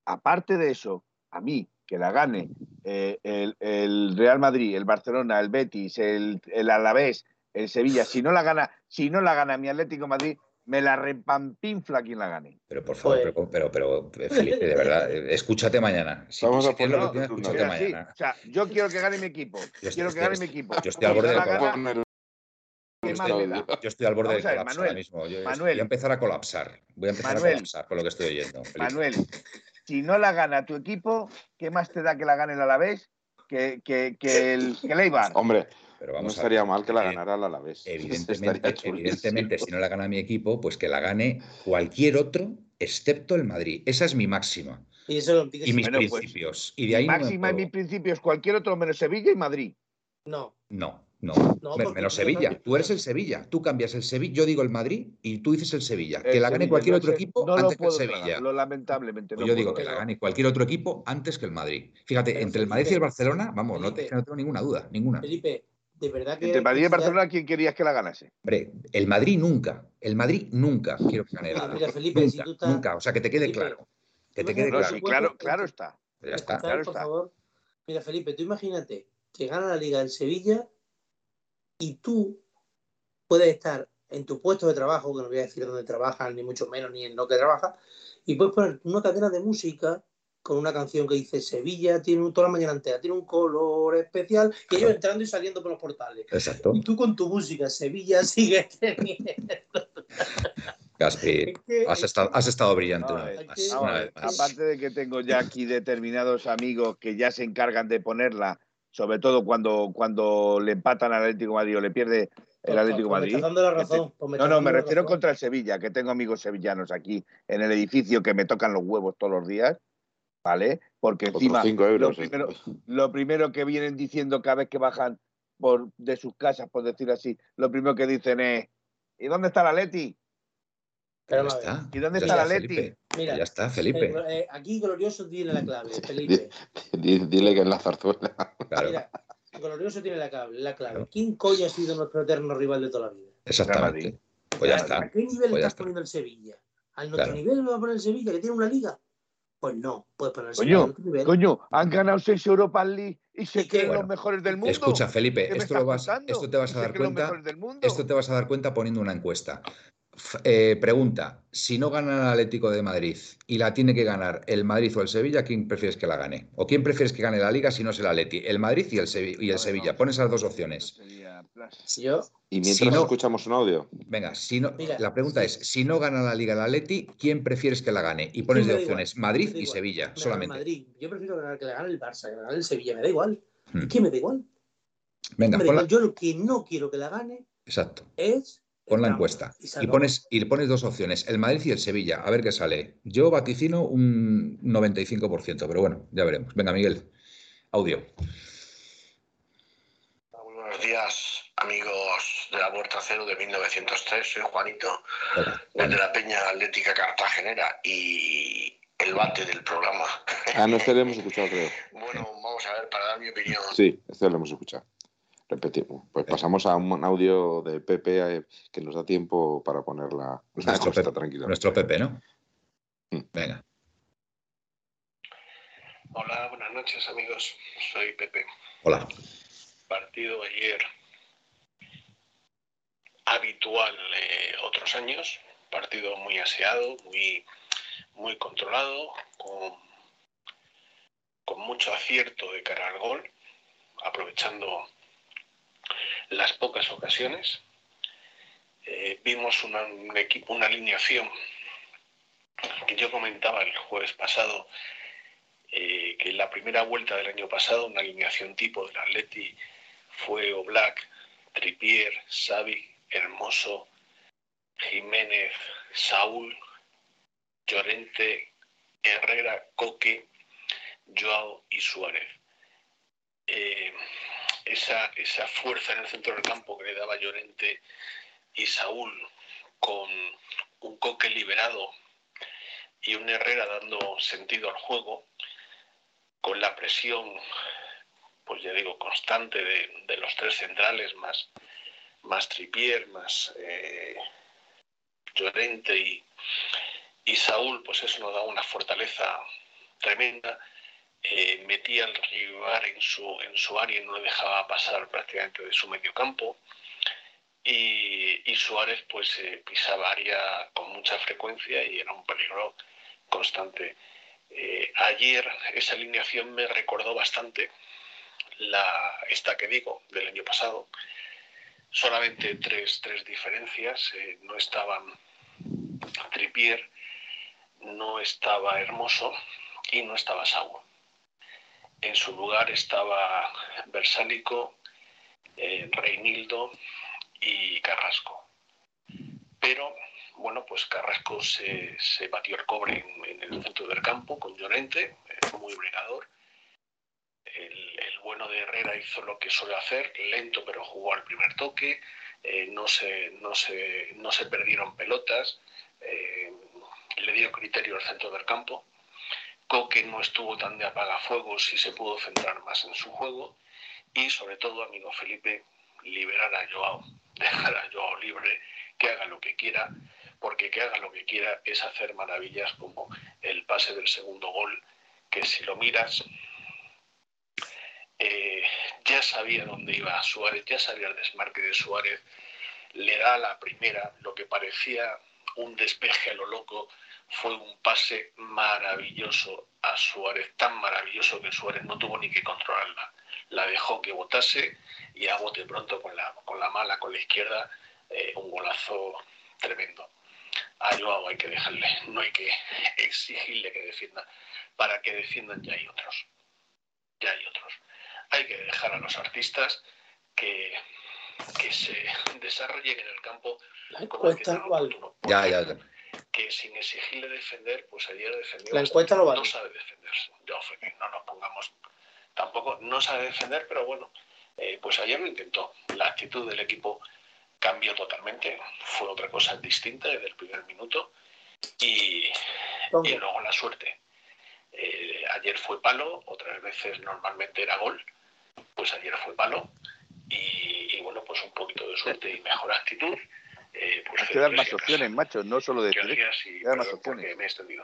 Aparte de eso, a mí, que la gane eh, el, el Real Madrid, el Barcelona, el Betis, el, el Alavés, el Sevilla, si no la gana, si no la gana mi Atlético de Madrid, me la repampinfla quien la gane. Pero por favor, Pues- pero, pero, pero, Felipe, de verdad, eh, escúchate mañana. Si, Vamos si a tienes la poner oportunidad, un escúchate sí, mañana. o sea, yo quiero que gane mi equipo. Yo estoy- quiero que estoy- gane mi equipo. yo estoy al Si borde no del Yo estoy al borde del colapso Manuel, ahora mismo. Yo- Manuel. voy a empezar a colapsar. Voy a empezar Manuel. a colapsar con lo que estoy oyendo. Felipe. Manuel, si no la gana tu equipo, ¿qué más te da que la gane el Alavés que, que, que el, que el Eibar? Hombre, Pero no a estaría ver. mal que la Eh, ganara el Alavés. Evidentemente, evidentemente, si no la gana mi equipo, pues que la gane cualquier otro, excepto el Madrid. Esa es mi máxima. Y eso lo entiendes. Y mis Bueno, pues, principios. y de ahí no me Máxima en muevo. mis principios, cualquier otro menos Sevilla y Madrid. No. No, no. No, Me- porque Menos Sevilla. no- Tú eres el Sevilla. Tú cambias el Sevilla. Yo digo el Madrid y tú dices el Sevilla. El que la gane Sevilla, cualquier no otro sé, equipo no lo antes que el puedo Sevilla. tragar, lo lamentablemente. Pues no yo digo que la gane cualquier otro equipo antes que el Madrid. Fíjate, Pero entre el Madrid y el Barcelona, vamos, no, Felipe. no tengo ninguna duda, ninguna. Felipe, de verdad que. Entre Madrid y Barcelona, ¿quién querías que la ganase? Hombre, el Madrid nunca, el Madrid nunca quiero que gane Mira, nada. mira, Felipe, nunca, si tú estás- nunca. O sea, que te quede Felipe, claro. Que te quede claro. sí, claro, claro está. Ya ¿Me está. claro por está. favor? Mira, Felipe, tú imagínate que gana la Liga en Sevilla y tú puedes estar en tu puesto de trabajo, que no voy a decir dónde trabajas, ni mucho menos, ni en lo que trabajas, y puedes poner una cadena de música con una canción que dice Sevilla tiene un, toda la mañana entera, tiene un color especial, y ellos entrando y saliendo por los portales. Exacto. Y tú con tu música, Sevilla sigue teniendo. Gaspi, Es que- has, estado, has estado brillante No, una es vez que- más. Vamos una a vez ver, más. aparte de que tengo ya aquí determinados amigos que ya se encargan de ponerla, sobre todo cuando, cuando le empatan al Atlético de Madrid o le pierde el Atlético Pues Madrid. la razón. pues me No, no, me refiero razón. contra el Sevilla, que tengo amigos sevillanos aquí en el edificio que me tocan los huevos todos los días, ¿vale? Porque encima 5 euros. lo, primero, lo primero que vienen diciendo cada vez que bajan por, de sus casas, por decir así, lo primero que dicen es, ¿y dónde está la Leti? Ya Pero está. ¿Y dónde está la Leti? Felipe. Mira, Ya está, Felipe. eh, eh, aquí Glorioso tiene la clave, Felipe. Di- Dile que en la zarzuela. Claro, Mira, Glorioso tiene la clave, la clave. Claro. ¿Quién coño ha sido nuestro eterno rival de toda la vida? exactamente. Pues ya ¿A- está. ¿A qué nivel Pues estás está. poniendo el Sevilla? ¿Al nuestro Claro. nivel lo va a poner el Sevilla, que tiene una liga? Pues no, puedes poner el Sevilla Coño, nivel. Han ganado seis Europa League y se creen Bueno, los mejores del mundo. Escucha, Felipe, ¿Qué me esto, lo vas, esto te vas a dar cuenta. Esto te vas a dar cuenta poniendo una encuesta. Eh, pregunta: si no gana el Atlético de Madrid y la tiene que ganar el Madrid o el Sevilla, ¿quién prefieres que la gane? ¿O quién prefieres que gane la Liga si no es el Atleti? El Madrid y el, Sevi- y el A ver, Sevilla. Pon esas dos opciones. Yo, Y mientras Si no- escuchamos un audio. Venga, si no, Mira, la pregunta sí. es: si no gana la Liga el Atleti, ¿quién prefieres que la gane? Y pones de igual, opciones Madrid y. Sevilla, me solamente. Madrid. Yo prefiero ganar- que le gane el Barça, que le gane el Sevilla, me da igual. Hmm. Que me da igual. Venga, Me da la-. Yo lo que no quiero que la gane exacto. es. Pon la encuesta Y pones, y pones dos opciones, el Madrid y el Sevilla, a ver qué sale. Yo vaticino un 95%, pero bueno, ya veremos. Venga, Miguel, audio. Muy buenos días, amigos de la Puerta Cero de 1903. Soy Juanito, Hola, desde Juan. la Peña Atlética Cartagenera y el bate del programa. Ah, no, este lo hemos escuchado, creo. Bueno, vamos a ver, para dar mi opinión. Sí, este lo hemos escuchado. Repetimos. Pues pasamos a un audio de Pepe eh, que nos da tiempo para poner la, la Nuestro encuesta Pepe, tranquila. nuestro Pepe, ¿no? Mm. Venga, Hola, buenas noches, amigos. Soy Pepe. hola. Partido ayer habitual eh, otros años. Partido muy aseado, muy, muy controlado, con, con mucho acierto de cara al gol, aprovechando las pocas ocasiones. Eh, vimos una, un equipo, una alineación que yo comentaba el jueves pasado, eh, que en la primera vuelta del año pasado, una alineación tipo del Atleti fue Oblak, Tripier, Xavi, Hermoso, Jiménez, Saúl, Llorente, Herrera, Coque, Joao y Suárez. Eh, esa, esa fuerza en el centro del campo que le daba Llorente y Saúl con un Coque liberado y un Herrera dando sentido al juego, con la presión, pues ya digo, constante de, los tres centrales, más, más Tripier, más eh, Llorente y, y Saúl, pues eso nos da una fortaleza tremenda. Eh, metía al rival en su, en su área y no le dejaba pasar prácticamente de su medio campo. Y, y Suárez pues eh, pisaba área con mucha frecuencia y era un peligro constante. Eh, ayer esa alineación me recordó bastante la, esta que digo del año pasado. Solamente tres, tres diferencias. Eh, no estaban Tripier, no estaba Hermoso y no estaba Saúl. En su lugar estaba Versálico, eh, Reinildo y Carrasco. Pero bueno, pues Carrasco se, se batió el cobre en, el centro del campo con Llorente, eh, muy brigador. El, bueno de Herrera hizo lo que suele hacer, lento pero jugó al primer toque, eh, no, se, no, se, no se perdieron pelotas, le dio criterio al centro del campo. Coque no estuvo tan de apagafuegos y se pudo centrar más en su juego. Y sobre todo, amigo Felipe, liberar a Joao, dejar a Joao libre, que haga lo que quiera, porque que haga lo que quiera es hacer maravillas como el pase del segundo gol, que si lo miras, eh, ya sabía dónde iba Suárez, ya sabía el desmarque de Suárez, le da la primera, lo que parecía un despeje a lo loco, fue un pase maravilloso a Suárez, tan maravilloso que Suárez no tuvo ni que controlarla. La dejó que votase y a bote pronto con la, con la mala, con la izquierda, eh, un golazo tremendo. A Joao hay que dejarle, no hay que exigirle que defienda. Para que defiendan ya hay otros. Ya hay otros. Hay que dejar a los artistas que, que se desarrollen en el campo como el que. Ya, ya, ya. Que sin exigirle defender, pues ayer defendió. La encuesta no vale. No sabe defenderse. No nos pongamos. Tampoco no sabe defender, pero bueno, eh, pues ayer lo intentó. La actitud del equipo cambió totalmente. Fue otra cosa distinta desde el primer minuto. Y, y luego la suerte. Eh, ayer fue palo, otras veces normalmente era gol. Pues ayer fue palo. Y, y bueno, pues un poquito de suerte y mejor actitud. Eh, pues Hay que dar más opciones, macho, no solo decir. Díaz y Dar más opciones. me he extendido.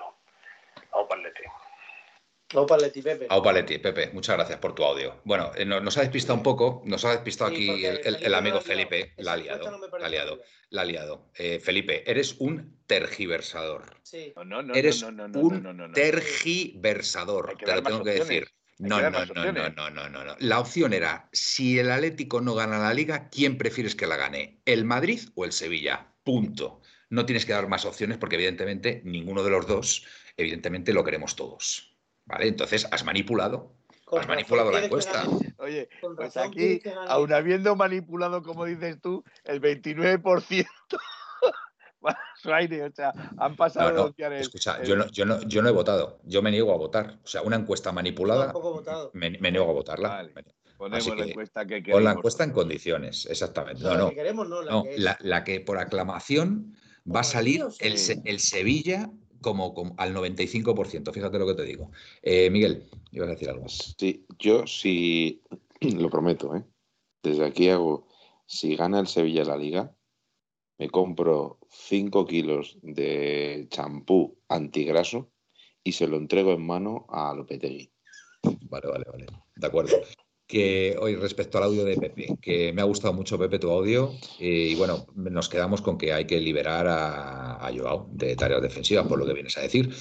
Paletti, Pepe. Aupa Leti, Pepe, muchas gracias por tu audio. Bueno, eh, no- nos ha despistado un poco, nos ha despistado Sí, aquí el, amigo. Felipe, la ha liado, la ha liado, válida. la ha liado. Eh, Felipe, eres un tergiversador. Sí. No, no, no, Eres no, no, no, un no, no, no. tergiversador, te lo tengo que opciones. decir. No, no, no, no, no, no, no. La opción era, si el Atlético no gana la liga, ¿quién prefieres que la gane? ¿El Madrid o el Sevilla? Punto. No tienes que dar más opciones porque evidentemente ninguno de los dos, evidentemente lo queremos todos. ¿Vale? Entonces has manipulado. Con Has razón manipulado la encuesta. Oye, pues aquí, aun habiendo manipulado, como dices tú, el 29% más aire, o sea, han pasado No, de no, odiar el- escucha, el- yo no, yo, no, yo no he votado, yo me niego a votar. O sea, una encuesta manipulada, tampoco he votado. me, me niego a votarla. Vale. Ponemos así la que, encuesta que queremos. la encuesta en condiciones, exactamente. No, la no, que queremos, no, la no, que es. la, la que por aclamación va a salir el, el Sevilla como, como al 95%, fíjate lo que te digo. Eh, Miguel, ibas a decir algo. Sí, yo sí, lo prometo, ¿eh? Desde aquí hago, si gana el Sevilla la liga, me compro 5 kilos de champú antigraso y se lo entrego en mano a Lopetegui. Vale, vale, vale. De acuerdo. Que hoy respecto al audio de Pepe, que me ha gustado mucho Pepe tu audio eh, y bueno, nos quedamos con que hay que liberar a, a Joao de tareas defensivas, por lo que vienes a decir,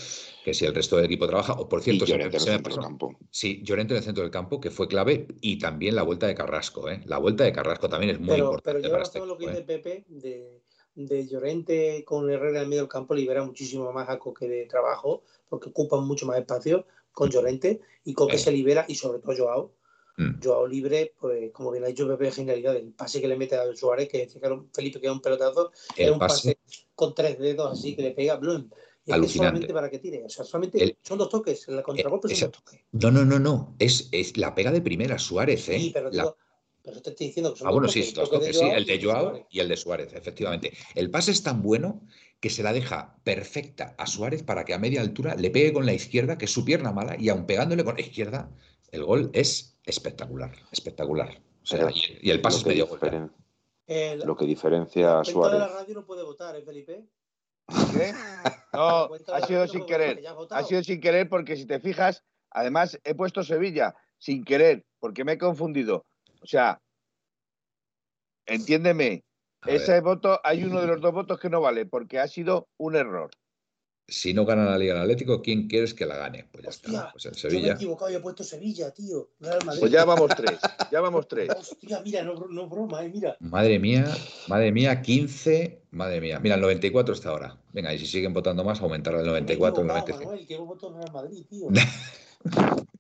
que si el resto del equipo trabaja, o por cierto, se en el se me centro del campo. Sí, Llorente en el centro del campo, que fue clave, y también la vuelta de Carrasco. ¿eh? La vuelta de Carrasco también es muy Pero, importante pero lleva para este razón lo que dice ¿eh? Pepe de, de Llorente con Herrera en medio del campo libera muchísimo más a Coque de trabajo porque ocupan mucho más espacio con Llorente y Coque Sí. se libera y sobre todo Joao. Mm. Joao libre, pues como bien ha dicho Pepe, genialidad. El pase que le mete a Suárez, que un, Felipe que era un pelotazo, El un pase, pase con tres dedos así que le pega Blum. Y es que Alucinante. solamente para que tire. O sea, solamente El- son dos toques. En la contragolpe son exacto. dos toques. no, no, no, no, es, es la pega de primera Suárez. ¿eh? Sí, pero, La- digo, pero te estoy diciendo que son Ah, dos bueno, toques. sí, dos toque toques, sí, el de Joao Suárez. y el de Suárez, efectivamente. El pase es tan bueno que se la deja perfecta a Suárez para que a media altura le pegue con la izquierda, que es su pierna mala, y aun pegándole con la izquierda, el gol es espectacular, espectacular. O sea, y, y el pase es medio gol. El- Lo que diferencia a la cuenta de la Suárez. radio no puede votar, ¿eh, Felipe? ¿Qué? No, ha sido sin querer. Ha sido sin querer porque si te fijas, además he puesto Sevilla sin querer porque me he confundido. O sea, entiéndeme, A ver, ese voto, hay uno de los dos votos que no vale porque ha sido un error. si no gana la Liga el Atlético, ¿quién quieres que la gane? Pues ya Hostia, está, pues el Yo me he Sevilla. equivocado y he puesto Sevilla, tío. Real Madrid. Pues ya vamos tres, ya vamos tres. Hostia, mira, no, no broma, eh, mira. Madre mía, madre mía, 15, madre mía. Mira, el 94 está ahora. Venga, y si siguen votando más, aumentará el Me he 94, el equivocado, 95. Manuel, que votado Real Madrid, tío.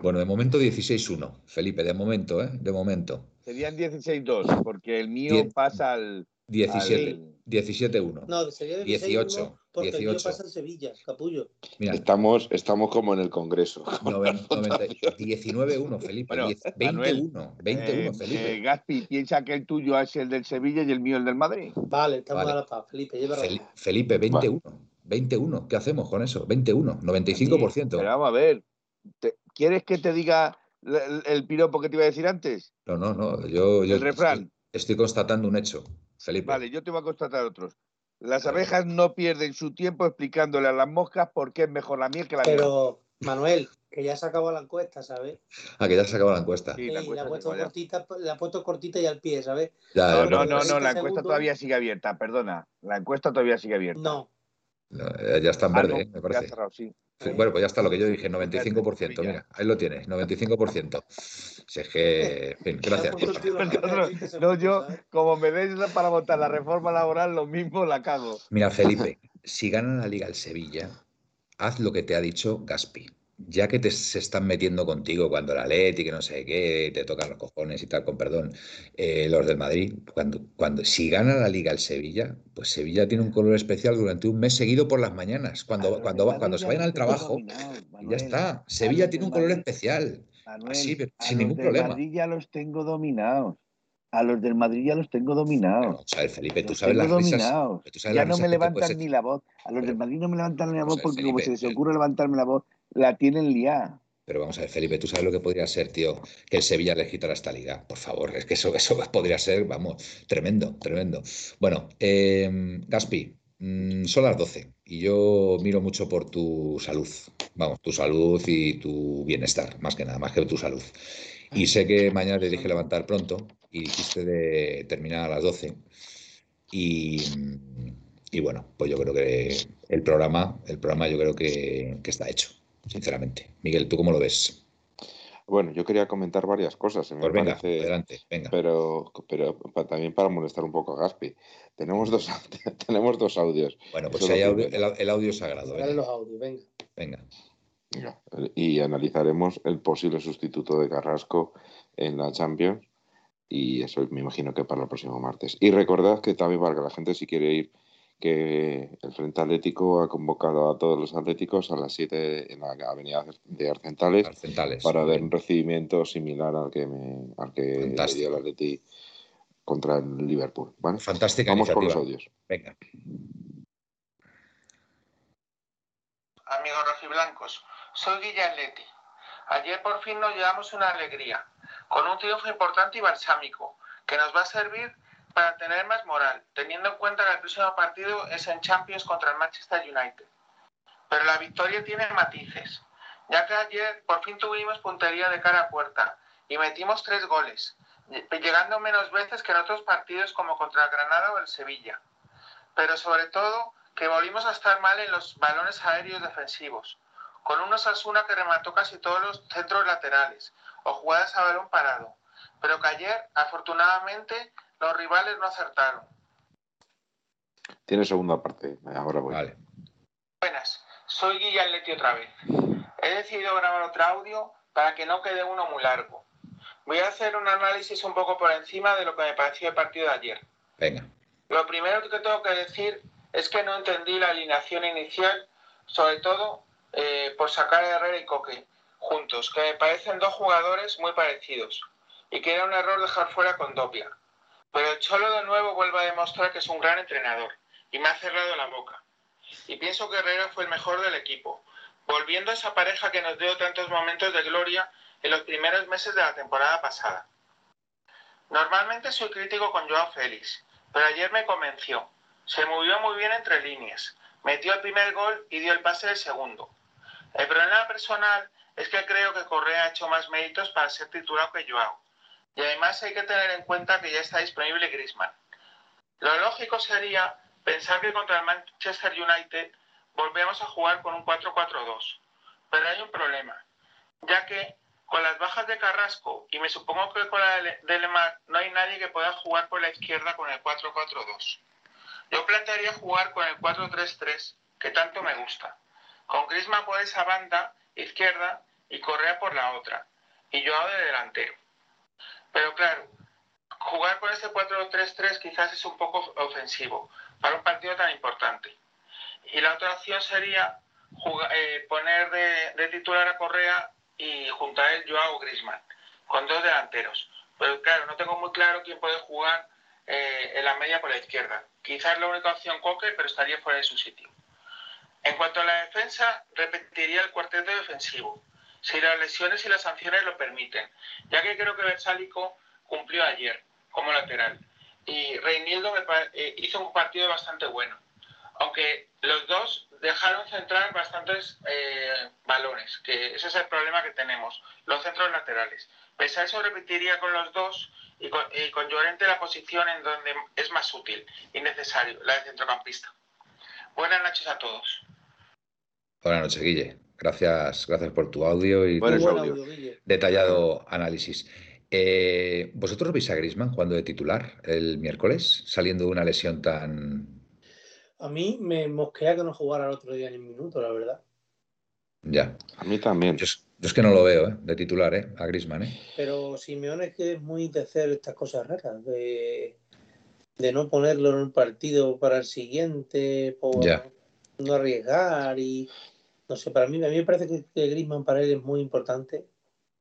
Bueno, de momento 16-1. Felipe, de momento, ¿eh? De momento. Serían 16-2 porque el mío pasa al... 17, al- 17-1. No, sería 18, porque el mío 18. pasa en Sevilla, capullo. Mira, Estamos, estamos como en el Congreso. noven- 90 19-1 Felipe. Bueno, 10 Manuel, 21, 21 Eh, Felipe. eh, Gaspi, piensa que el tuyo es el del Sevilla y el mío el del Madrid. Vale, estamos Vale. a la paz, Felipe, lleva. Fel- Felipe, 21. 21. ¿Qué hacemos con eso? 21, 95%. Pero vamos a ver, ¿te- ¿quieres que te diga el, el piropo que te iba a decir antes? No, no, no. Yo, yo El refrán. Estoy, estoy constatando un hecho, Felipe. Vale, yo te voy a constatar otros. Las abejas no pierden su tiempo explicándole a las moscas por qué es mejor la miel que la miel. Pero, Manuel, Que ya se acabó la encuesta, ¿sabes? Ah, que ya se acabó la encuesta. Sí, la la, encuesta ha puesto ya. cortita, la ha puesto cortita y al pie, ¿sabes? Ya, No, ya, no, no, no, 20 la encuesta segundos. todavía sigue abierta, perdona. La encuesta todavía sigue abierta. No. no, ya está en Ah, verde, no, ¿eh? me ya ha parece. cerrado, sí. Sí, bueno, pues ya está lo que yo dije, 95%. Sevilla. Mira, ahí lo tienes, 95%. Si es que, en fin, gracias. No, a 20 no, segundos, yo, ¿sabes? como me deis para votar la reforma laboral, lo mismo la cago. Mira, Felipe, si gana la Liga el Sevilla, haz lo que te ha dicho Gaspi. Ya que te se están metiendo contigo cuando la Leti, que no sé qué, te tocan los cojones y tal, con perdón, eh, los del Madrid, cuando, cuando si gana la Liga el Sevilla, pues Sevilla tiene un color especial durante un mes seguido por las mañanas, cuando, los cuando, cuando se ya vayan al trabajo, y ya está. A Sevilla tiene un color especial. Así, sin los ningún del problema. Madrid ya los tengo dominados. A los del Madrid ya los tengo dominados. ver, Felipe, tú Los sabes risas, dominados. tú sabes Ya las no me levantan ni la voz. A los Pero- del Madrid no me levantan ni la voz ver, porque como se les ocurre levantarme la voz, la tienen liada. Pero vamos a ver, Felipe, tú sabes lo que podría ser, tío, que el Sevilla les quitara esta liga. Por favor, es que eso, eso podría ser, vamos, tremendo, tremendo. Bueno, eh, Gaspi, mm, son las 12 y yo miro mucho por tu salud. Vamos, tu salud y tu bienestar, más que nada, más que tu salud. Y sé que mañana te dije levantar pronto y dijiste de terminar a las 12. Y, y bueno, pues yo creo que el programa, el programa yo creo que está hecho, sinceramente. Miguel, ¿tú cómo lo ves? Bueno, yo quería comentar varias cosas. Me Pues venga, parece, adelante, venga. pero, pero pa- también para molestar un poco a Gaspi. Tenemos dos, tenemos dos audios. Bueno, pues Eso si hay audio, el, el audio sagrado. Dale Venga, los audios, venga. venga. Y analizaremos el posible sustituto de Carrasco en la Champions. Y eso me imagino que para el próximo martes. Y recordad que también para que la gente si quiere ir, que el Frente Atlético ha convocado a todos los atléticos a las 7 en la avenida de Arcentales Arcentales. para dar un recibimiento similar al que me al que dio el Atleti contra el Liverpool. ¿vale? Fantástica Vamos con los iniciativa. audios. Venga. amigos rojiblancos. Soy Guillaletti. Ayer por fin nos llevamos una alegría, con un triunfo importante y balsámico, que nos va a servir para tener más moral, teniendo en cuenta que el próximo partido es en Champions contra el Manchester United. Pero la victoria tiene matices, ya que ayer por fin tuvimos puntería de cara a puerta y metimos tres goles, llegando menos veces que en otros partidos como contra el Granada o el Sevilla. Pero sobre todo que volvimos a estar mal en los balones aéreos defensivos, con un Osasuna que remató casi todos los centros laterales o jugadas a balón parado, pero que ayer, afortunadamente, los rivales no acertaron. Tiene segunda parte. Ahora voy. Vale. Buenas, soy Guillán Leti otra vez. He decidido grabar otro audio para que no quede uno muy largo. Voy a hacer un análisis un poco por encima de lo que me pareció el partido de ayer. Venga. Lo primero que tengo que decir es que no entendí la alineación inicial, sobre todo eh, por sacar a Herrera y Coque juntos, que me parecen dos jugadores muy parecidos, y que era un error dejar fuera con Dobia. Pero el Cholo de nuevo vuelve a demostrar que es un gran entrenador, y me ha cerrado la boca. Y pienso que Herrera fue el mejor del equipo, volviendo a esa pareja que nos dio tantos momentos de gloria en los primeros meses de la temporada pasada. Normalmente soy crítico con Joao Félix, pero ayer me convenció. Se movió muy bien entre líneas, metió el primer gol y dio el pase del segundo. El problema personal es que creo que Correa ha hecho más méritos para ser titular que Joao. Y además hay que tener en cuenta que ya está disponible Griezmann. Lo lógico sería pensar que contra el Manchester United volvemos a jugar con un 4-4-2. Pero hay un problema, ya que con las bajas de Carrasco y me supongo que con la de Lemar no hay nadie que pueda jugar por la izquierda con el 4-4-2. Yo plantearía jugar con el 4-3-3, que tanto me gusta, con Griezmann por esa banda izquierda y Correa por la otra, y yo de delantero. Pero claro, jugar con este 4-3-3 quizás es un poco ofensivo para un partido tan importante. Y la otra opción sería eh, poner de, titular a Correa y junto a él Joao Griezmann, con dos delanteros. Pero claro, no tengo muy claro quién puede jugar eh, en la media por la izquierda. Quizás la única opción Coque, pero estaría fuera de su sitio. En cuanto a la defensa, repetiría el cuarteto defensivo, si las lesiones y las sanciones lo permiten, ya que creo que Versálico cumplió ayer como lateral y Reinildo me, eh, hizo un partido bastante bueno, aunque los dos dejaron centrar bastantes eh, balones, que ese es el problema que tenemos, los centros laterales. Pese a eso repetiría con los dos y con, y con Llorente la posición en donde es más útil y necesario, la de centrocampista. Buenas noches a todos. Buenas noches, Guille. Gracias, gracias por tu audio y Buenos tu detallado análisis. Eh, ¿Vosotros veis a Griezmann jugando de titular el miércoles, saliendo de una lesión tan... A mí me mosquea que no jugara el otro día ni un minuto, la verdad. Ya. A mí también. Yo, es- yo es que no lo veo, ¿eh? De titular, ¿eh? A Griezmann, ¿eh? Pero Simeone es que es muy de hacer estas cosas raras, de, de no ponerlo en un partido para el siguiente, por Ya. no arriesgar y no sé, para mí, a mí me parece que, que Griezmann para él es muy importante,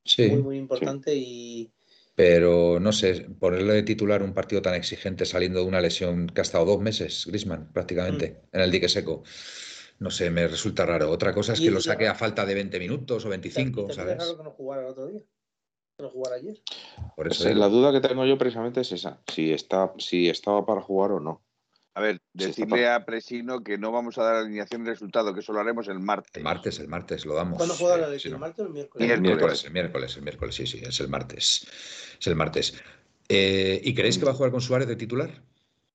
Sí. muy, muy importante y Pero no sé, ponerle de titular un partido tan exigente saliendo de una lesión que ha estado dos meses, Griezmann, prácticamente, en el dique seco. No sé, me resulta raro. Otra cosa es que es lo saque a falta de 20 minutos o y 25, también es ¿sabes? raro que no jugara el otro día, que no jugara ayer. Por eso es la duda que tengo yo precisamente es esa, si está, si estaba para jugar o no. A ver, decirle a Presino que no vamos a dar alineación de resultado, que eso lo haremos el martes. El martes, el martes lo damos. ¿Cuándo juega eh, la si lesión? no. ¿El martes o el miércoles? El Miércoles. el miércoles, el miércoles, sí, sí, es el martes. Es el martes. Eh, ¿y creéis que va a jugar con Suárez de titular?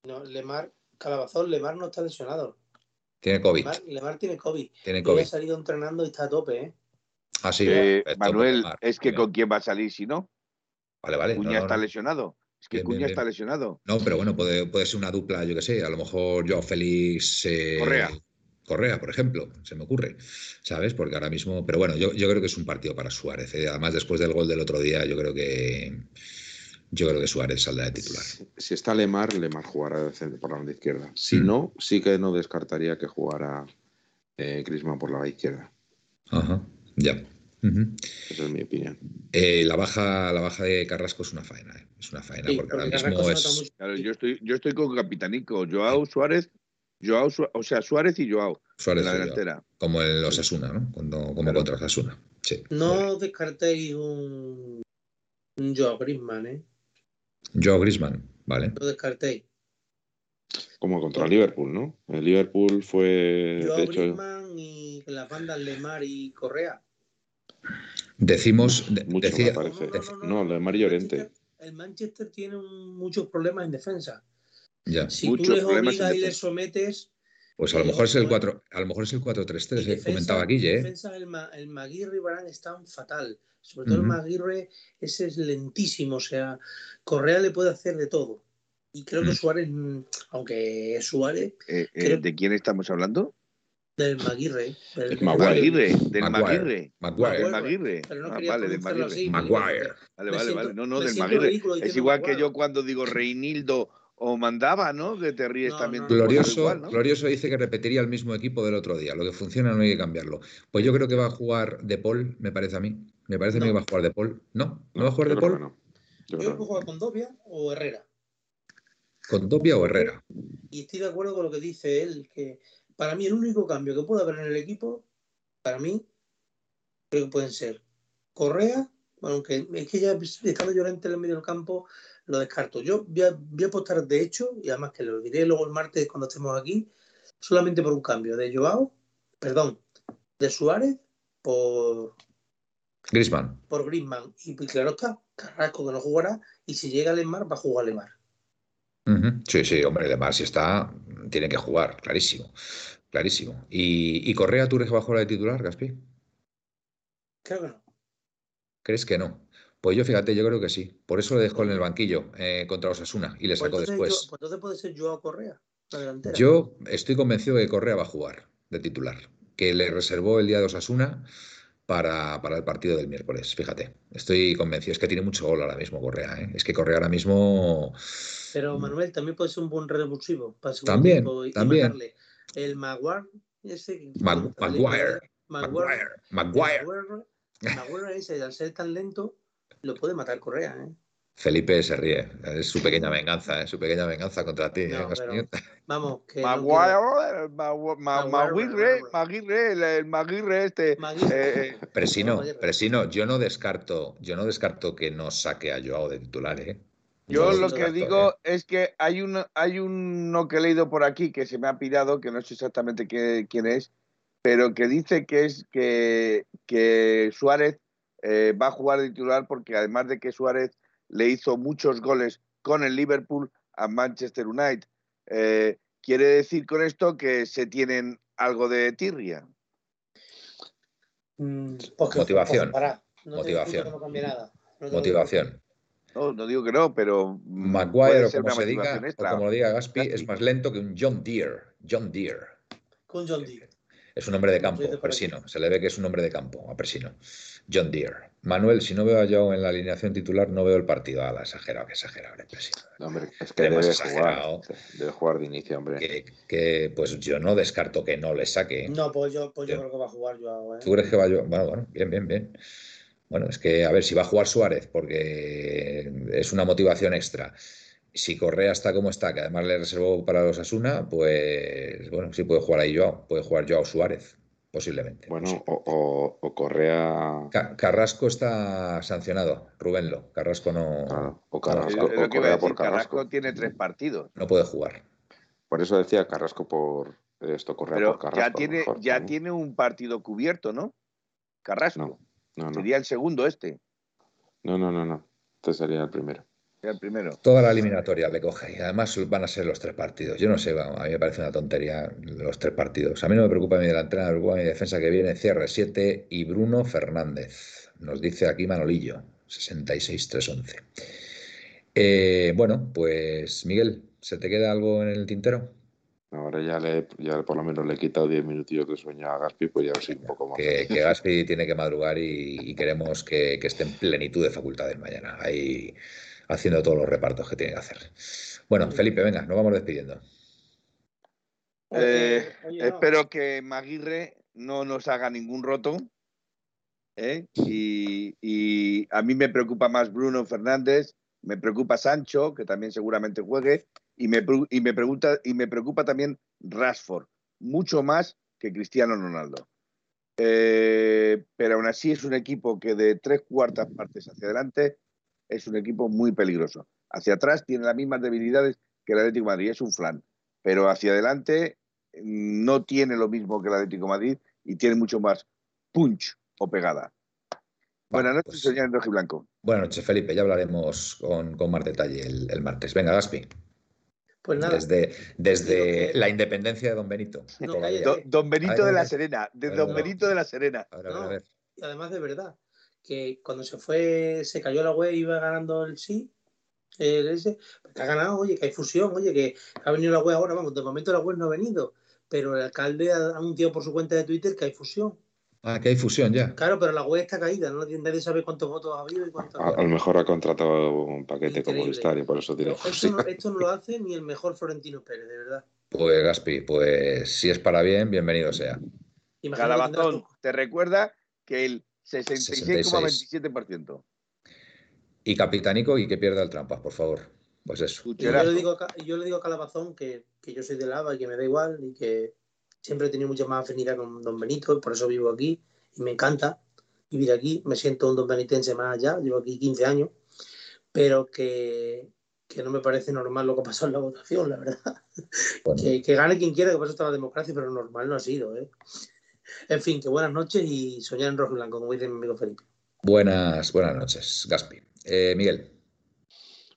No, Lemar, Calabazón, Lemar no está lesionado. Tiene COVID. Lemar, Lemar tiene COVID. Tiene Y ha COVID. salido entrenando y está a tope, ¿eh? Ah, sí. Eh, perfecto, Manuel, es que bien. con quién va a salir si no. Vale, vale. Cuña no, está no. lesionado. Es que Bien, Cuña bien. está lesionado. No, pero bueno, puede, puede ser una dupla, yo qué sé, a lo mejor yo Félix eh, Correa. Correa, por ejemplo, se me ocurre, ¿sabes? Porque ahora mismo, pero bueno, yo, yo creo que es un partido para Suárez. eh. Además, después del gol del otro día, yo creo que yo creo que Suárez saldrá de titular. Si, si está Lemar, Lemar jugará por la banda izquierda. Si Mm. no, sí que no descartaría que jugara eh, Griezmann por la banda izquierda. Ajá, ya. Ujú. Esa es mi opinión. Eh, la baja, la baja de Carrasco es una faena, eh. es una faena, Sí, porque ahora porque mismo se nota es. mucho. Claro, yo estoy, yo estoy con Capitanico. Joao Suárez, Joao, o sea, Suárez y Joao Suárez en la y yo, como el Osasuna, ¿no? Cuando, como Claro. contra Osasuna. Sí. No descartéis un, un Joao Griezmann, ¿eh? Joao Griezmann, vale. No descartéis. Como contra Liverpool, ¿no? El Liverpool fue, Joao de hecho, Griezmann y las bandas Lemar y Correa. Decimos, de- mucho decía, me parece. No, Lemar y el Llorente. Manchester- El Manchester tiene un- muchos problemas en defensa. ya. Si Muchos tú les obligas y les sometes, Pues a lo Eh, mejor es el ojo, 4, a lo mejor es el 4-3-3 y que comentaba Guille, ¿eh? defensa el, Ma- el Maguire y Varane están fatal. Sobre todo el Maguire, ese es lentísimo. O sea, Correa le puede hacer de todo. Y creo que Mm. Suárez, mm, aunque es Suárez, Eh, eh, Creo- ¿De quién estamos hablando? Del Maguire. Del, Maguire. Del Maguire. Maguire. Maguire. Pero no Ah, vale, del Maguire. así. Maguire. Vale, vale, siento- vale. No, no, del Maguire. Es igual que yo cuando digo Reinildo o mandaba, ¿no? Que te ríes No, también. no, Glorioso, igual, ¿no? Glorioso dice que repetiría el mismo equipo del otro día. Lo que funciona no hay que cambiarlo. Pues yo creo que va a jugar De Paul, me parece a mí. Me parece a mí que va a jugar De Paul. ¿No? ¿No, va a jugar De Paul? Yo Yo creo que juega con Dobia o Herrera. ¿Con Topia o Herrera? Y estoy de acuerdo con lo que dice él, que para mí el único cambio que puede haber en el equipo, para mí, creo que pueden ser Correa, bueno, aunque es que ya estando Llorente en el medio del campo, lo descarto. Yo voy a, voy a apostar de hecho, y además que lo diré luego el martes cuando estemos aquí, solamente por un cambio de Joao, perdón, de Suárez por, Griezmann. por Griezmann. Y pues, claro está, Carrasco que no jugará, y si llega Lemar, va a jugar Lemar. Ujú. Sí, sí, hombre, además si está, tiene que jugar, clarísimo. Clarísimo. ¿Y, y Correa, tú crees que va a jugar de titular, Gaspi? Creo que no. ¿Crees que no? Pues yo fíjate, yo creo que sí. Por eso le dejó en el banquillo eh, contra Osasuna y le Pues sacó entonces, después. yo- pues entonces puede ser Joao Correa, la delantera. Yo estoy convencido de que Correa va a jugar de titular, que le reservó el día de Osasuna para, para el partido del miércoles. Fíjate, estoy convencido. Es que tiene mucho gol ahora mismo Correa. ¿eh? Es que Correa ahora mismo. Pero Manuel también puede ser un buen revulsivo para También, y también. marcarle. El Maguire, ese Mag- Maguire, Maguire, Maguire, Maguire. Maguire, Maguire ese, al ser tan lento, lo puede matar Correa, ¿eh? Felipe se ríe. Es su pequeña venganza, ¿eh? su pequeña venganza contra ti. ¿eh, No, pero- Vamos, que Maguire, Magu- Ma- Maguire, Maguire, Maguire. Maguire, el, Maguire este. eh, eh, Presino. Presino, yo no descarto, yo no descarto que no saque a Joao de titular, ¿eh? Yo lo que digo es que hay uno, hay uno que he leído por aquí que se me ha pirado, que no sé exactamente qué- quién es, pero que dice que es que, que Suárez eh, va a jugar de titular porque además de que Suárez le hizo muchos goles con el Liverpool a Manchester United. Eh, quiere decir con esto que se tienen algo de tirria. Mm, porque- Motivación. porque, pará, no Motivación. no nada. No Motivación. No, no digo que no, pero Maguire, o como se diga, o como lo diga Gaspi, Gaspi. es más lento que un John Deere. John Deere. Con John Deere. Es un hombre de campo, aquí. Presino. Se le ve que es un hombre de campo, a Presino. John Deere. Manuel, si no veo a Joe en la alineación titular, no veo el partido. Ah, que que exagerado, el. No, hombre, es que Además, debe exagerado. jugar. Debe jugar de inicio, hombre. Que, que, pues yo no descarto que no le saque. No, pues yo, pues yo creo que va a jugar Joao. ¿eh? ¿Tú crees que va yo? Bueno, bueno, bien, bien, bien. Bueno, es que a ver si va a jugar Suárez, porque es una motivación extra. Si Correa está como está, que además le reservó para los Asuna, pues bueno, sí puede jugar ahí Joao, puede jugar Joao Suárez, posiblemente. Bueno, o, o- o Correa. Ca- Carrasco está sancionado, Rubénlo. Carrasco no, o Carrasco, lo o Correa por Carrasco Carrasco. tiene tres partidos. no puede jugar. Por eso decía Carrasco por esto, Correa Pero por Carrasco. ya tiene, mejor, ya ¿no? tiene un partido cubierto, ¿no? Carrasco. No, no, no. Sería el segundo este, No, no, no, no. Este sería el primero. Sería el primero. Toda la eliminatoria le coge y además van a ser los tres partidos. Yo no sé, a mí me parece una tontería los tres partidos. A mí no me preocupa mi delantera, me preocupa mi defensa que viene, cierre 7 y Bruno Fernández. Nos dice aquí Manolillo, 66-311. Eh, bueno, pues Miguel, ¿se te queda algo en el tintero? Ahora ya, le, ya por lo menos le he quitado 10 minutillos de sueño a Gaspi, pues ya soy un poco más. Que, que Gaspi tiene que madrugar y, y queremos que, que esté en plenitud de facultades mañana, ahí haciendo todos los repartos que tiene que hacer. Bueno, Felipe, venga, nos vamos despidiendo. Eh, Oye, no. Espero que Maguire no nos haga ningún roto. ¿eh? Y, y a mí me preocupa más Bruno Fernández, me preocupa Sancho, que también seguramente juegue, y me, y me, pregunta, y me preocupa también Rashford, mucho más que Cristiano Ronaldo. Eh, pero aún así es un equipo que de tres cuartas partes hacia adelante es un equipo muy peligroso. Hacia atrás tiene las mismas debilidades que el Atlético de Madrid, es un flan. Pero hacia adelante mm, no tiene lo mismo que el Atlético de Madrid y tiene mucho más punch o pegada. Buenas noches, pues- señor en rojiblanco. Buenas noches, Felipe. Ya hablaremos con, con más detalle el, el martes. Venga, Gaspi. Pues nada, Desde, desde Digo que- la independencia de Don Benito. No. Don, don Benito ver, de la. Serena, de ver, Don. Benito de la Serena. A ver, a ver, a No. ver. y además de verdad, que cuando se fue, se cayó la web y iba ganando el sí, el ese, pues que ha ganado, oye, que hay fusión, oye, que ha venido la web ahora, vamos, de momento la web no ha venido, pero el alcalde ha anunciado por su cuenta de Twitter que hay fusión. Ah, que hay fusión ya. Claro, pero la web está caída, ¿no? nadie sabe cuántos votos ha habido y cuántos A, a lo mejor ha contratado un paquete Increíble. Y por eso tiene esto, fusión. no, esto no lo hace ni el mejor Florentino Pérez, de verdad. Pues Gaspi, pues si es para bien, bienvenido sea. Imagino que Calabazón, te recuerda que el 66,27%. Y Capitanico y que pierda el trampas, por favor. Pues eso. Y yo, le digo, a Ca- yo le digo a Calabazón que, que yo soy de Lava y que me da igual y que siempre he tenido mucha más afinidad con Don Benito, y por eso vivo aquí y me encanta vivir aquí. Me siento un don benitense más allá, llevo aquí 15 años, pero que, que no me parece normal lo que pasó en la votación, la verdad. Bueno, Que, que gane quien quiera, que por eso está la democracia, pero normal no ha sido. ¿eh? En fin, que buenas noches y soñar en rojo y blanco, como dice mi amigo Felipe. buenas, buenas noches, Gaspi. Eh, Miguel,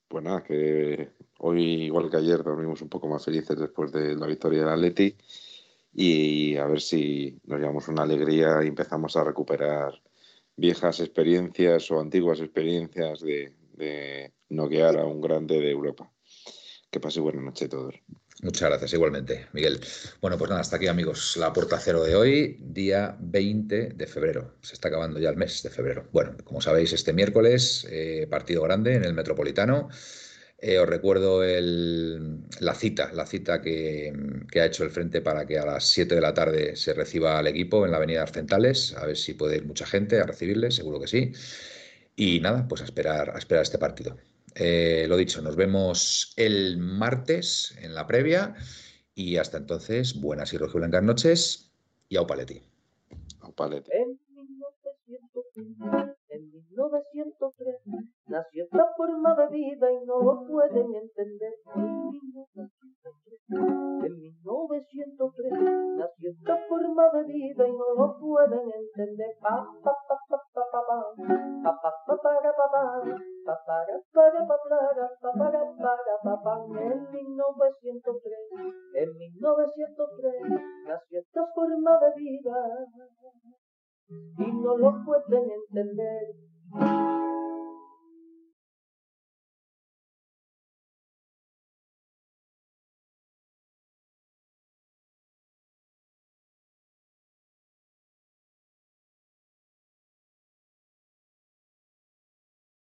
Pues nada, que hoy, igual que ayer, dormimos un poco más felices después de la victoria del Atleti y a ver si nos llevamos una alegría y empezamos a recuperar viejas experiencias o antiguas experiencias de, de noquear a un grande de Europa. Que pase buena noche a todos. Muchas gracias, igualmente, Miguel. Bueno, pues nada, hasta aquí, amigos, la puerta cero de hoy, día 20 de febrero. Se está acabando ya el mes de febrero. Bueno, como sabéis, este miércoles, eh, partido grande en el Metropolitano. Eh, os recuerdo el- la cita, la cita que, ha hecho el Frente para que a las 7 de la tarde se reciba al equipo en la Avenida Arcentales. A ver si puede ir mucha gente a recibirles, seguro que sí. Y nada, pues a esperar, a esperar este partido eh, lo dicho, nos vemos el martes en la previa y hasta entonces, buenas y rojiblancas noches y au paletti. Au paletti. En en 1903, nació esta forma de vida y no lo pueden entender. En 1903, nació esta forma de vida y no lo pueden entender. Pa, pa, en 1903, en 1903 nació esta forma de vida y no lo pueden entender.